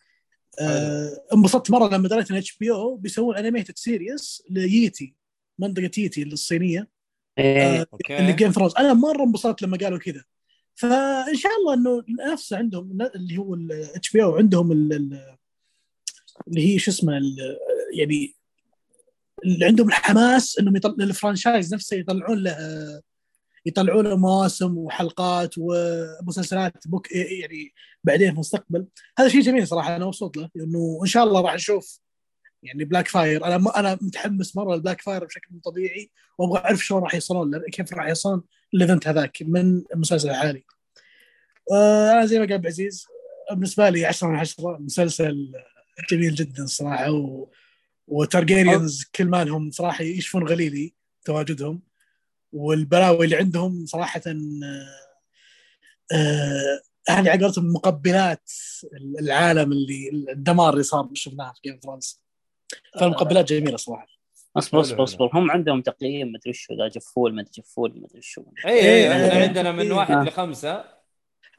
آه، انبسطت مرة لما دريت ان اتش بي أو بيسوون انيميتد سيريس لييتي منطقة ييتي الصينية إيه. اللي أوكي جيم ثرونز أنا مرة انبسطت لما قالوا كذا. فإن شاء الله إنه نفسه عندهم اللي هو الاتش بي أو عندهم ال- ال- اللي هي شو اسمه ال- يعني اللي عندهم الحماس إنهم يطل... الفرانشايز نفسه يطلعون له يطلعون له مواسم وحلقات ومسلسلات بوك يعني بعدين في المستقبل. هذا شيء جميل صراحة أنا مبسوط له إنه إن شاء الله راح نشوف يعني Blackfyre أنا أنا متحمس مرة ل Blackfyre بشكل مو طبيعي وأبغى أعرف شلون راح يوصلون كيف راح يوصلون ال event هذاك من المسلسل الحالي. آه، أنا زي ما قال عبد العزيز بالنسبة لي 10 من 10 مسلسل جميل جدا صراحة و... و Targaryens كل ما لهم صراحة يشفون غليلي تواجدهم والبلاوي اللي عندهم صراحة آه، هذه على مقبلات العالم اللي الدمار اللي صار شفناه في Game Thrones فالمقبلات جميلة صراحة. اصبر اصبر اصبر. هم عندهم تقييم مدري شو ذا جفول مدري جفول مدري شو. اي إيه، اي إحنا آه، عندنا من إيه. واحد آه. لخمسة.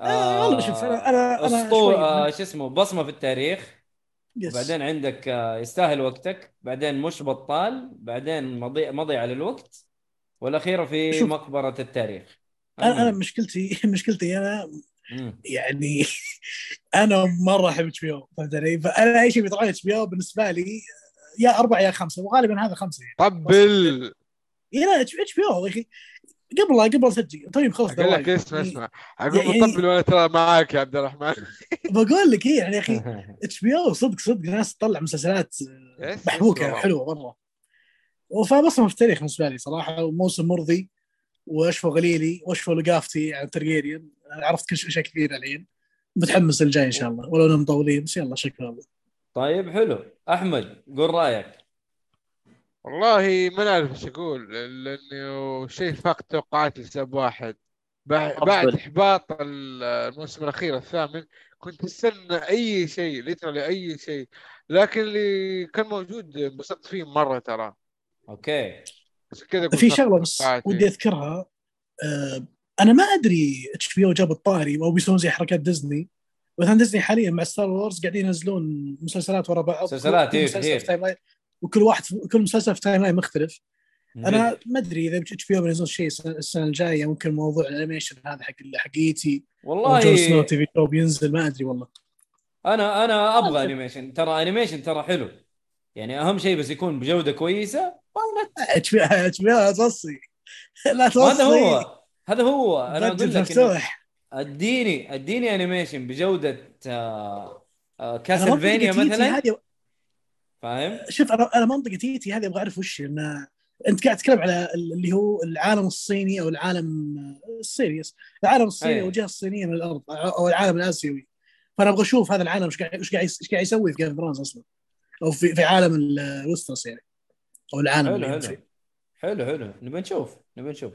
آه، والله شوف، أنا- أنا- أنا اسطول شوي- آه شو اسمه بصمة في التاريخ. yes. وبعدين عندك آه يستاهل وقتك. بعدين مش بطال. بعدين مضيع مضيع على الوقت. والأخيرة في شوف. مقبرة التاريخ. أنا أنا مشكلتي مشكلتي أنا. يعني أنا مرة أحب HBO فهمت علي؟ فأنا أي شيء بيطلع HBO بالنسبة لي يا أربعة يا خمسة وغالبا هذا خمسة يعني. طبل! إيه لا HBO يا أخي. قبل قبل اسجل طيب خلص أقول لك دواعي. اسمع يعني اسمع أقول يعني- مطبل وأنا ترى معاك يا عبد الرحمن. بقول لك إيه يعني يا أخي HBO صدق صدق ناس تطلع مسلسلات محبوكة والله. حلوة مرة. فبصمه في التاريخ بالنسبة لي صراحة وموسم مرضي. واشفى غليلي واشفى لقافتي عن ترجيريان عرفت كل شيء كثيره الحين. متحمس الجاي إن شاء الله. ولو إنهم مطولين بس يلا شكرا طيب حلو. أحمد قول رأيك. والله ما نعرف إيش أقول لأنه شيء فاق توقعاتي لسبب واحد. بعد إحباط ال- الموسم الأخير الثامن كنت أستنى أي شيء literally أي شيء. لكن اللي كان موجود انبسطت فيه مرة ترى. okay. عشان كذا في شغلة بس. ودي أذكرها آه أنا ما أدري HBO جاب الطاري أو بيسوون زي حركات ديزني. مثلا ديزني حاليا مع Star Wars قاعدين ينزلون مسلسلات ورا بعض مسلسلات، line وكل واحد كل مسلسل في timeline مختلف أنا ما أدري إذا HBO بينزلون شيء السنة السنة الجاية ممكن موضوع ال animation هذا حق حق Yi Ti أو جون سنو والله TV show بينزل ما أدري والله. أنا أنا أبغى animation ترى animation ترى حلو. يعني أهم شيء بس يكون بجودة كويسة HBO لا توصي لا توصي هذا هو هذا هو أنا أقول لك اديني اديني animation بجوده آه، آه، Castlevania مثلا فاهم؟ شوف أنا أنا منطقه Yi Ti هذه أبغى اعرف وش انه انت قاعد تتكلم على اللي هو العالم الصيني أو العالم الصيني. العالم الصيني. أو الجهه الصينيه من الأرض أو العالم الاسيوي فانا أبغى أشوف هذا العالم إيش قاعد إيش قاعد يسوي في Game أصلا أو في في عالم ال Westeros يعني أو العالم حلو حلو فيه. حلو حلو نبي نشوف نبي نشوف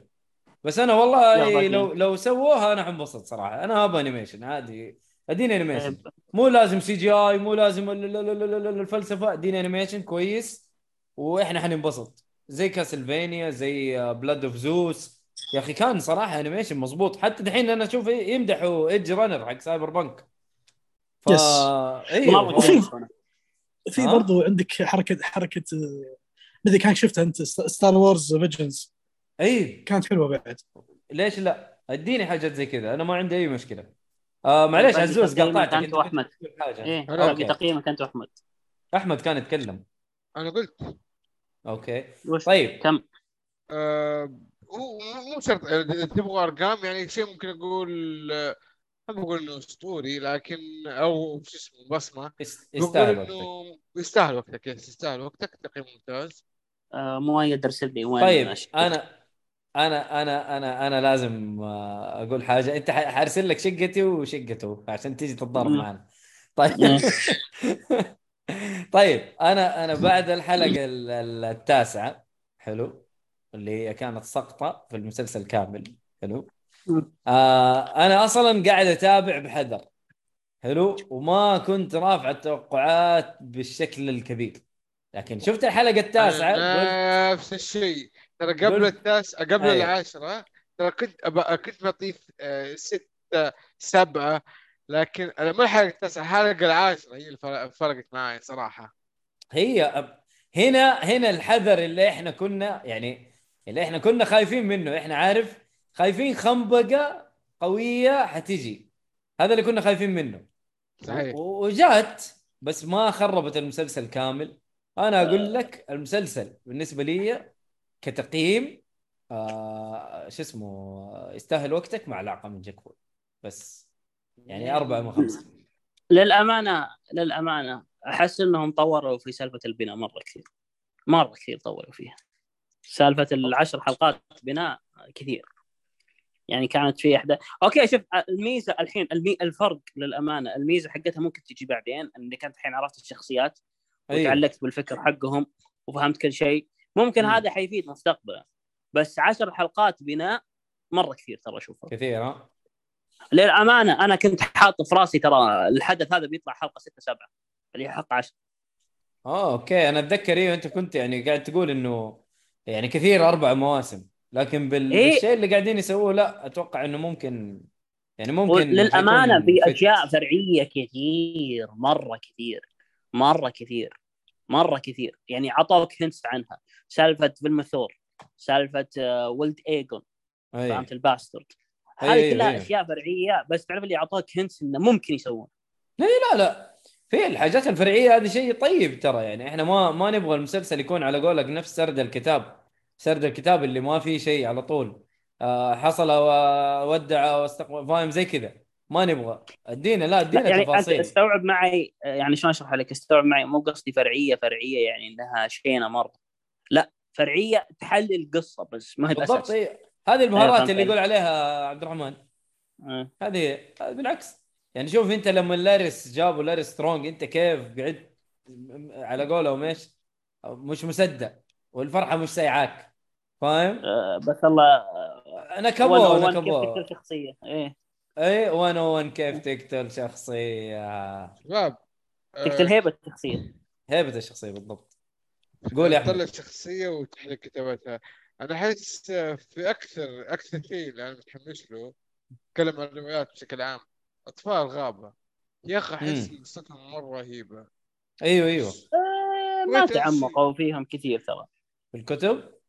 بس أنا والله. لو لو سووها أنا حنبسط صراحة أنا أبغى animation عادي أديني animation. مو لازم CGI مو لازم ال- ال- ال- ال- ال- الفلسفة أديني animation كويس وإحنا حننبسط زي Castlevania زي Blood of Zeus يا أخي كان صراحة animation مضبوط حتى دحين أنا أشوف يمدحوا Edgerunner حق Cyberpunk ف yes. أيوه وفي-. في؟ برضو عندك حركة حركة آه، ما ادري كان شفتها انت Star Wars Visions اي كانت حلوة بعد. ليش لا؟ اديني حاجات زي كذا أنا ما عندي أي مشكلة. آه معليش عزوز قطعتك تقول حاجة. إيه باقي okay. تقييمك أنت وأحمد. أحمد كان يتكلم. أنا قلت. okay. وش؟ طيب. كم؟ آه، هو مو مو شرط إذا تبغى أرقام يعني شيء ممكن أقول آه، ما بقول إنه أسطوري لكن أو شو اسمه بصمة. يستاهل وقتك. يستاهل وقتك yes يستاهل وقتك تقييم ممتاز. آه مؤيد ارسل لي وين طيب؟ أنا أنا أنا أنا أنا لازم آه، أقول حاجة أنت حارسل لك شقتي وشقته عشان تيجي تتضارب. معنا طيب طيب أنا أنا بعد الحلقة ال- ال- التاسعة حلو اللي هي كانت سقطة في المسلسل كامل حلو. آه أنا أصلا قاعد أتابع بحذر حلو وما كنت رافع التوقعات بالشكل الكبير لكن شفت الحلقة التاسعة؟ نفس الشيء. ترى قبل قلت- التاس قبل أيوة. العاشرة ترى كنت كنت بطيف آه، ستة سبعة لكن مو الحلقة التاسعة الحلقة العاشرة هي اللي فرق- فرقت معي صراحة. هي أب- هنا هنا الحذر اللي إحنا كنا يعني اللي إحنا كنا خايفين منه. إحنا عارف؟ خايفين خنبقة قوية حتيجي هذا اللي كنا خايفين منه. صحيح. وجات بس ما خربت المسلسل كامل. أنا أقول لك المسلسل بالنسبة لي كتقييم آه شو اسمه يستاهل وقتك مع العقل من جاكول بس يعني أربعة من خمسة. للأمانة للأمانة أحس إنهم طوروا في سالفة البناء مرة كثير. مرة كثير طوروا فيها. سالفة العشر حلقات بناء كثير. يعني كانت في إحدى أوكي شوف الميزة الحين المي... الفرق للأمانة الميزة حقتها ممكن تجي بعدين إنك أنت الحين عرفت الشخصيات. أيوه. وتعلقت بالفكر حقهم وفهمت كل شيء ممكن مم. هذا حيفيد مستقبلا بس عشر حلقات بناء مرة كثير ترى أشوفه كثير ها للأمانة أنا كنت حاط في راسي ترى الحدث هذا بيطلع حلقة 6 7 اللي هي حلقة 10 آه أوكي أنا أتذكر إيوه أنت كنت يعني قاعد تقول إنه يعني كثير أربع مواسم لكن بال... إيه. بالشيء اللي قاعدين يسووه لا أتوقع إنه ممكن يعني ممكن للأمانة في. أشياء فرعية كثير مرة كثير مرة كثير مرة كثير. يعني عطوك hints عنها. سالفة فيرميثور سالفة آه، ولد إيجون أي. فهمت ال bastard. هذه أي كلها أي. أشياء فرعية بس تعرف اللي أعطوك hints إنه ممكن يسوون. لا لا في الحاجات الفرعية هذه شيء طيب ترى. يعني إحنا ما ما نبغى المسلسل يكون على قولك نفس سرد الكتاب. سرد الكتاب اللي ما فيه شيء على طول. آه حصل وودع واستقبل فاهم؟ زي كذا. ما نبغى. أدينا لا أدينا يعني تفاصيل. استوعب معي يعني شلون أشرح لك؟ استوعب معي مو قصدي فرعية فرعية يعني إنها شينة مرة. لا فرعية تحلل القصة بس ما هي بالضبط إيه. هذه البهارات فهمت. اللي. يقول عليها عبد الرحمن. آه. هذه بالعكس. يعني شوف أنت لما لاريس جابوا لاريس سترونج أنت كيف قعدت على قولهم إيش مش مصدق. والفرحة مش سايعاك. فاهم؟ آه، بس الله آه، نكبوه 101 كيف نكبوه تقتل شخصيه إيه. اي 101 كيف تقتل شخصية؟ شباب تقتل هيبة الشخصية. هيبة الشخصية بالضبط. قول يا تطلع احمد شخصية وتحل كتابتها. أنا أحس في أكثر أكثر شيء اللي أنا متحمس له أتكلم عن الروايات بشكل عام أطفال غابة. يا أخي أحس مم. قصتهم مرة رهيبة. أيوه أيوه. آه، ما. تعمقوا فيهم كثير ترى. في الكتب؟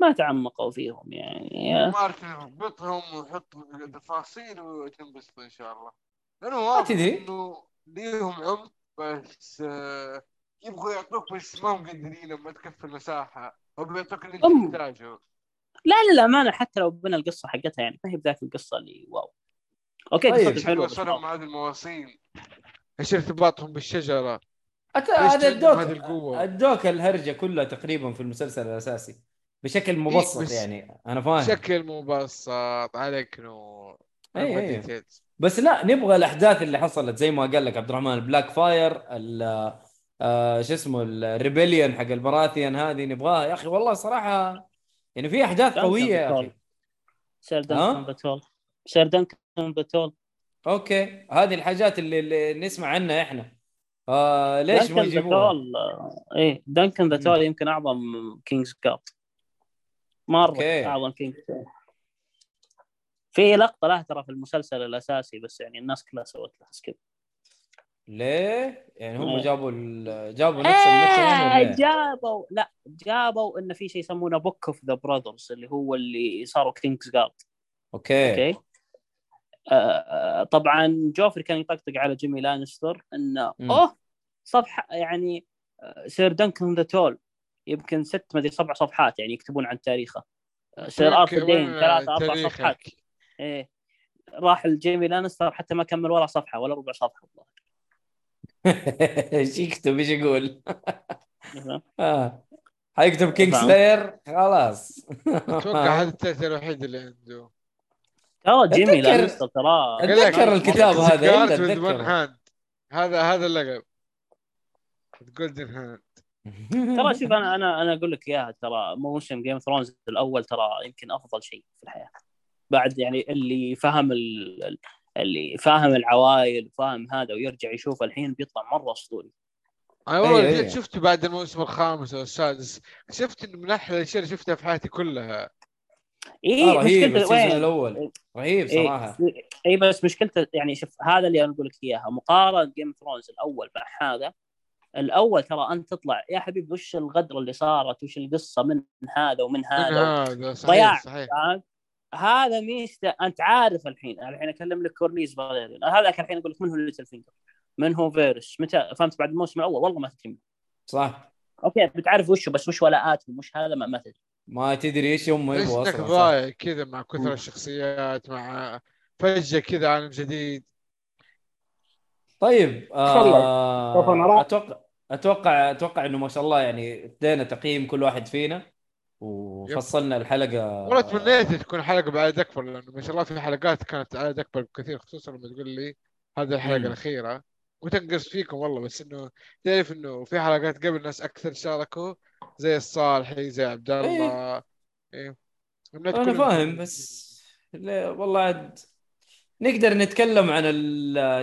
ما تعمقوا فيهم يعني. ما أعرف يربطهم ويحط تفاصيل وتنبسط إن شاء الله. لأنه واضح تدري. إنه ليهم عمق بس آه، يبغوا يعطوك بس ما هم قادرين لما تكفي المساحة أو بيعطوك اللي أم. تحتاجه. لا للامانه حتى لو بنى القصة حقتها يعني ما هي بذاك القصة اللي wow. okay طيب، حلوة وصلهم. مع هذه المواصيل. إيش ارتباطهم أت... ليش هذا ادوك هذه القوة؟ ادوك الهرجة كلها تقريبا في المسلسل الأساسي. بشكل مبسط بس يعني أنا فاهم. بشكل مبسط عليك نور. أي أبغى أي. details. بس لا نبغى الأحداث اللي حصلت زي ما قال لك عبد الرحمن ال Blackfyre ال آه شو اسمه ال rebellion حق البراثيان هذه نبغاها. يا أخي والله صراحة يعني في أحداث دانكن قوية يا. أخي. Ser؟ Duncan the Tall Ser Duncan the Tall okay. هذه الحاجات اللي, اللي نسمع عنها إحنا. آه ليش ما دانكن يجيبوها؟ the Tall إيه Duncan the Tall يمكن أعظم Kingsguard مرة. اعظم guard في لقطة له ترى في المسلسل الأساسي بس يعني الناس كلها سوت لها skip ليه؟ يعني هم إيه. جابوا ال... جابوا نفس ولا آه إيه؟ جابوا لا جابوا انه في شيء يسمونه Book of the Brothers اللي هو اللي صاروا Kingsguard okay okay آه طبعا جوفري كان يطقطق على جيمي لانستر إنه. أوه صفحة يعني آه، Ser Duncan the Tall يمكن ست مدري سبع صفحات يعني يكتبون عن تاريخه. آه، Ser Arthur Dayne وين ثلاثة أربع؟ صفحات. إيه. راح الجيمي لانستر حتى ما كمل ولا صفحة ولا ربع صفحة. إيش يكتب؟ إيش يقول؟ الظاهر آه. حيكتب king فاهم. slayer خلاص. أتوقع هذا التأثير الوحيد اللي عنده. ترى جيمي أتذكر- لا يسطا ترى أتذكر الكتاب هذا، hand. هذا هذا اللقب. golden hand ترى شوف أنا أنا أنا أقول لك إياها ترى موسم Game Thrones الأول ترى يمكن أفضل شيء في الحياة. بعد يعني اللي فهم ال... ال- اللي فاهم العوائل وفاهم هذا ويرجع يشوف الحين بيطلع مرة أسطوري. أنا والله جيت أيوة. شفته بعد الموسم الخامس أو السادس شفت انه من أحلى الاشياء اللي شفتها في حياتي كلها. إي آه رهيب مشكلته ال season وين؟ الأول. رهيب إي صراحة. إي بس مشكلته يعني شوف هذا اللي أنا أقول لك إياها. مقارنة Game Thrones الأول مع هذا الأول ترى أنت تطلع يا حبيبي وش الغدره اللي صارت؟ وش القصة من هذا ومن من هذا ضياع. صحيح؟ هذا ميزته أنت عارف الحين أنا الحين أكلم لك Corlys Velaryon هذاك الحين أقول لك من هو Littlefinger من هو Varys؟ متى؟ فهمت؟ بعد الموسم الأول؟ والله ما تدري صح. okay بتعرف وشه بس وش ولاءاتهم وش هذا؟ ما, ما تدري. ما تدري إيش هم يبغوا أصلا. ضايع كذا مع. كثر الشخصيات مع فجأة كذا عالم جديد. طيب آه أتوقع أتوقع أتوقع إنه ما شاء الله يعني ادينا تقييم كل واحد فينا وفصلنا الحلقة. والله تمنيت تكون حلقة بعدد أكبر لأنه ما شاء الله في حلقات كانت عدد أكبر بكثير خصوصا لما تقول لي هذه الحلقة مم. الأخيرة. وتنقص فيكم والله بس إنه تعرف إنه في حلقات قبل ناس أكثر شاركوا زي الصالحي زي عبد الله. إيه. تمنيت أنا فاهم بس لا والله عاد نقدر نتكلم عن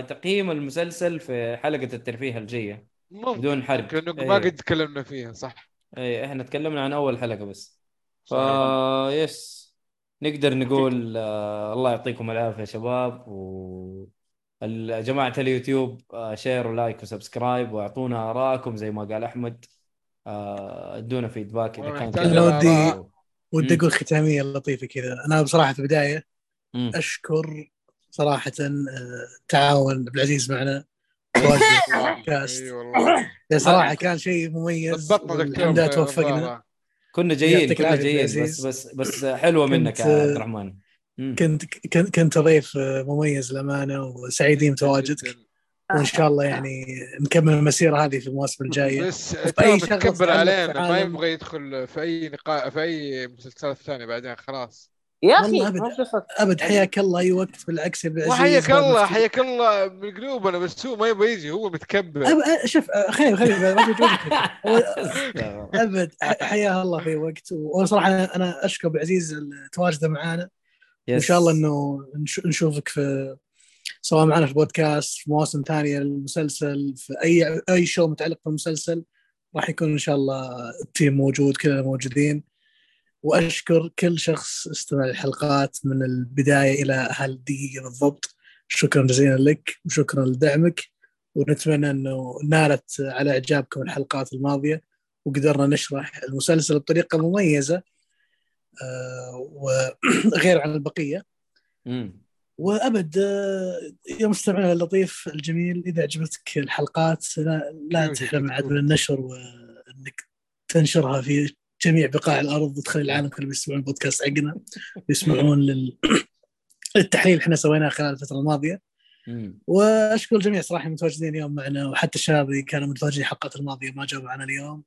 تقييم المسلسل في حلقة الترفيه الجاية ممكن بدون حرق لأنه إيه. ما قد تكلمنا فيها صح اي إحنا تكلمنا عن أول حلقة بس صحيح. فا يس نقدر نقول آه الله يعطيكم العافية يا شباب و جماعة اليوتيوب آه share و like و subscribe وأعطونا آرائكم زي ما قال أحمد آه ادونا feedback إذا والله كان نحتاج كذا. آراء. ودي مم. أقول ختامية لطيفة كذا أنا بصراحة في البداية. أشكر صراحة آه، تعاون. عبد العزيز معنا. إي يا صراحة كان شيء مميز. ضبطنا دكتور والحمد لله توفقنا. كنا جايين كنا جايين بس. بس بس حلوة منك يا كنت- عبد الرحمن. كنت كنت كنت ضيف آه، مميز للأمانة وسعيدين بتواجدك. وإن شاء الله يعني نكمل المسيرة هذه في المواسم الجاية. بس متكبر تتعلق علينا ما يبغى يدخل في أي نقاش في أي مسلسلات ثانية بعدين خلاص. يا أخي قصة أبد حياك الله اي وقت بالعكس باب الله. حياك الله من قلوبنا بس هو ما يبغى يجي هو متكبر. شوف خليني خليني ما أبد حياه الله في وقت. وصراحة أنا أنا أشكر أبو عزيز تواجده معنا وإن شاء الله إنه نش- نشوفك في سواء معنا في بودكاست في مواسم ثانية للمسلسل في أي أي شو متعلق بالمسلسل راح يكون إن شاء الله التيم موجود كلنا موجودين. وأشكر كل شخص استمع للحلقات من البداية إلى هالدقيقه بالضبط شكرا جزيلا لك وشكرا لدعمك ونتمنى إنه نالت على إعجابكم الحلقات الماضية وقدرنا نشرح المسلسل بطريقة مميزة آه، وغير عن البقية. وأبد آه، يا مستمعنا اللطيف الجميل إذا عجبتك الحلقات لا, لا تحرم عاد. من النشر وإنك تنشرها في جميع بقاع الأرض وتخلي العالم كله يسمعون البودكاست حقنا ويسمعون لل... التحليل اللي إحنا سويناه خلال الفترة الماضية. وأشكر الجميع صراحة المتواجدين اليوم معنا وحتى الشباب اللي كانوا متواجدين الحلقات الماضية ما جاوا معنا اليوم.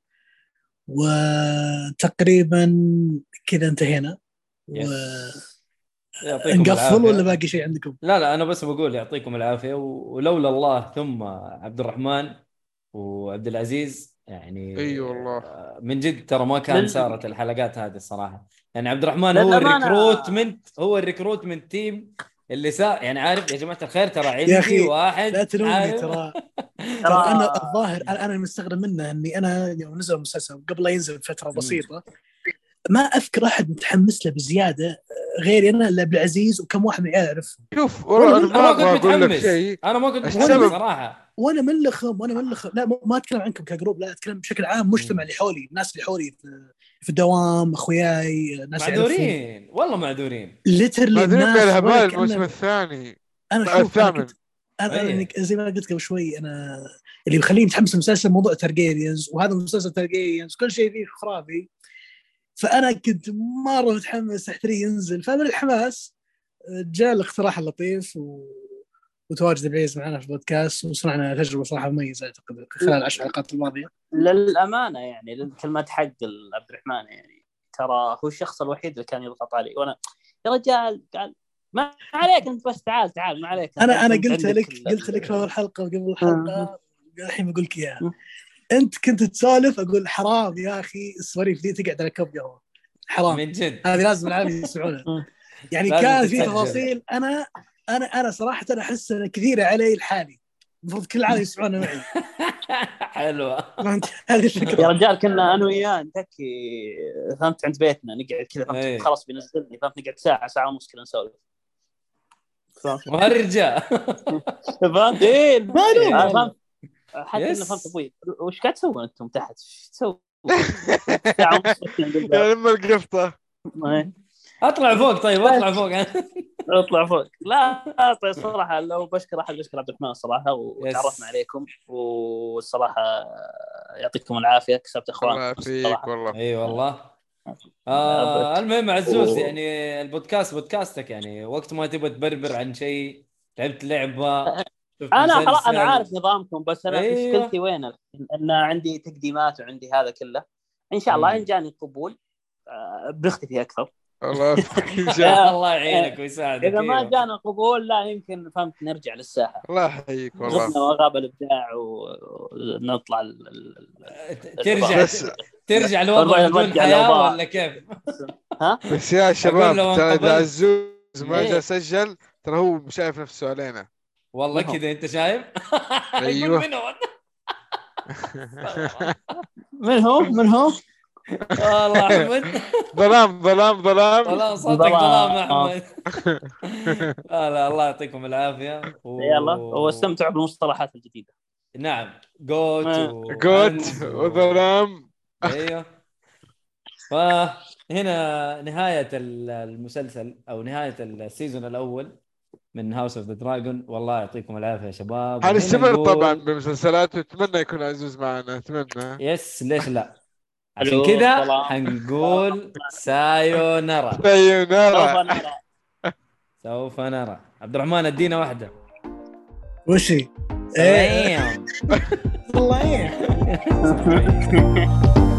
وتقريبا كذا انتهينا. ونقفل العافية. ولا باقي شيء عندكم؟ لا لا أنا بس بقول يعطيكم العافية. ولولا الله ثم عبد الرحمن وعبد العزيز يعني إي والله. آه، من جد ترى ما كان صارت الحلقات هذه الصراحة. يعني عبد الرحمن هو ال recruitment هو ال recruitment team اللي سا يعني عارف يا جماعة الخير ترى عندي يا أخي، واحد لا تلومني عارف؟ ترى. ترى أنا الظاهر أنا أنا مستغرب منه إني أنا يوم نزل المسلسل قبل لا ينزل بفترة بسيطة ما أذكر أحد متحمس له بزيادة غيري أنا إلا عبد العزيز وكم واحد من العيال اعرفهم شوف والله أنا ما كنت متحمس. أنا ما كنت متحمس صراحة. وأنا ملخم وأنا ملخم. لا ما أتكلم عنكم ك group لا أتكلم بشكل عام المجتمع اللي حولي الناس اللي حولي في, في الدوام أخوياي ناس معذورين. والله معذورين. literally معذورين بالهبال الموسم الثاني أنا لا، شوف أنا الثامن كنت أنا أيه. أنا زي ما قلت قبل شوي أنا اللي بيخليني متحمس للمسلسل موضوع ترجيريانز وهذا مسلسل ترجيريانز كل شيء فيه خرافي. فأنا كنت مرة متحمس تحت ينزل. فمن الحماس جاء الاقتراح اللطيف و... وتواجد بعيز معنا في البودكاست وصنعنا تجربة صراحة مميزة أعتقد خلال العشر حلقات الماضية. للأمانة يعني كلمه حق عبد الرحمن يعني ترى هو الشخص الوحيد اللي كان يضغط علي. وأنا يا رجال قال ما عليك أنت بس تعال تعال ما عليك. أنا أنا قلت لك قلت لك في أول حلقة وقبل الحلقة الحين بقول لك إياها. أنت كنت تسولف أقول حرام يا أخي السواليف ذي تقعد على كوب قهوة. حرام. من جد. هذه لازم العالم يسمعونها. مم. يعني كان في. تفاصيل. أنا أنا أنا صراحة أنا أحس انها كثيره علي لحالي. المفروض كل العالم يسمعونها معي. حلوة فهمت؟ هذه يا الفكرة رجال كنا أنا وياه نتكي فهمت؟ عند بيتنا. نقعد كذا إيه. فهمت خلاص بينزلني فهمت؟ نقعد ساعة ساعة ونص كذا نسولف. فهمت؟ ورجع. فهمت؟ إيه ما له. فهمت؟ حتى. إنه فهمت أبوي. وش قاعد تسوون أنتم تحت؟ إيش تسوون؟ يا لما القفطة. إيه. اطلع فوق طيب اطلع فوق. اطلع فوق. لا طيب صراحة لو بشكر أحد بشكر عبد الرحمن الصراحه وتعرفنا عليكم والصراحة يعطيكم العافية كسبت إخوان. الله يعافيك والله. أي والله. آه المهم عزوز يعني البودكاست بودكاستك يعني وقت ما تبغى تبربر عن شيء لعبت لعبة أنا خلاص. أنا عارف نظامكم بس أنا أيوه. مشكلتي وين؟ إن عندي تقديمات وعندي هذا كله. إن شاء الله مم. إن جاني قبول آه، بنختفي أكثر. الله الله يعينك ويساعدك إذا ما أيوه. جانا قبول لا يمكن فهمت نرجع للساحة الله يحييك والله وغاب الإبداع ونطلع ال- ترجع ترجع لوضع بدون حياه. ولا كيف؟ بس يا شباب لو ترى. إذا عزوز ما إيه. جاء سجل ترى هو شايف نفسه علينا والله منو؟ كذا أنت شايف؟ منو؟ من هو من هو؟ والله أحمد. ظلام ظلام ظلام. ظلام. ظلام يا أحمد. آه لا الله يعطيكم العافية. و... يلا واستمتعوا بالمصطلحات الجديدة. نعم. جوت. و... جوت وظلام. أيوه. فهنا نهاية ال- المسلسل أو نهاية ال season الأول من House of the Dragon والله يعطيكم العافية يا شباب. نقول- طبعا بمسلسلات. واتمنى يكون عزوز معنا. أتمنى. yes ليش لا؟ عشان كذا. حنقول sayonara سوف sayonara نرى سوف نرى عبد الرحمن ادينا واحدة وش هي؟ سلام والله.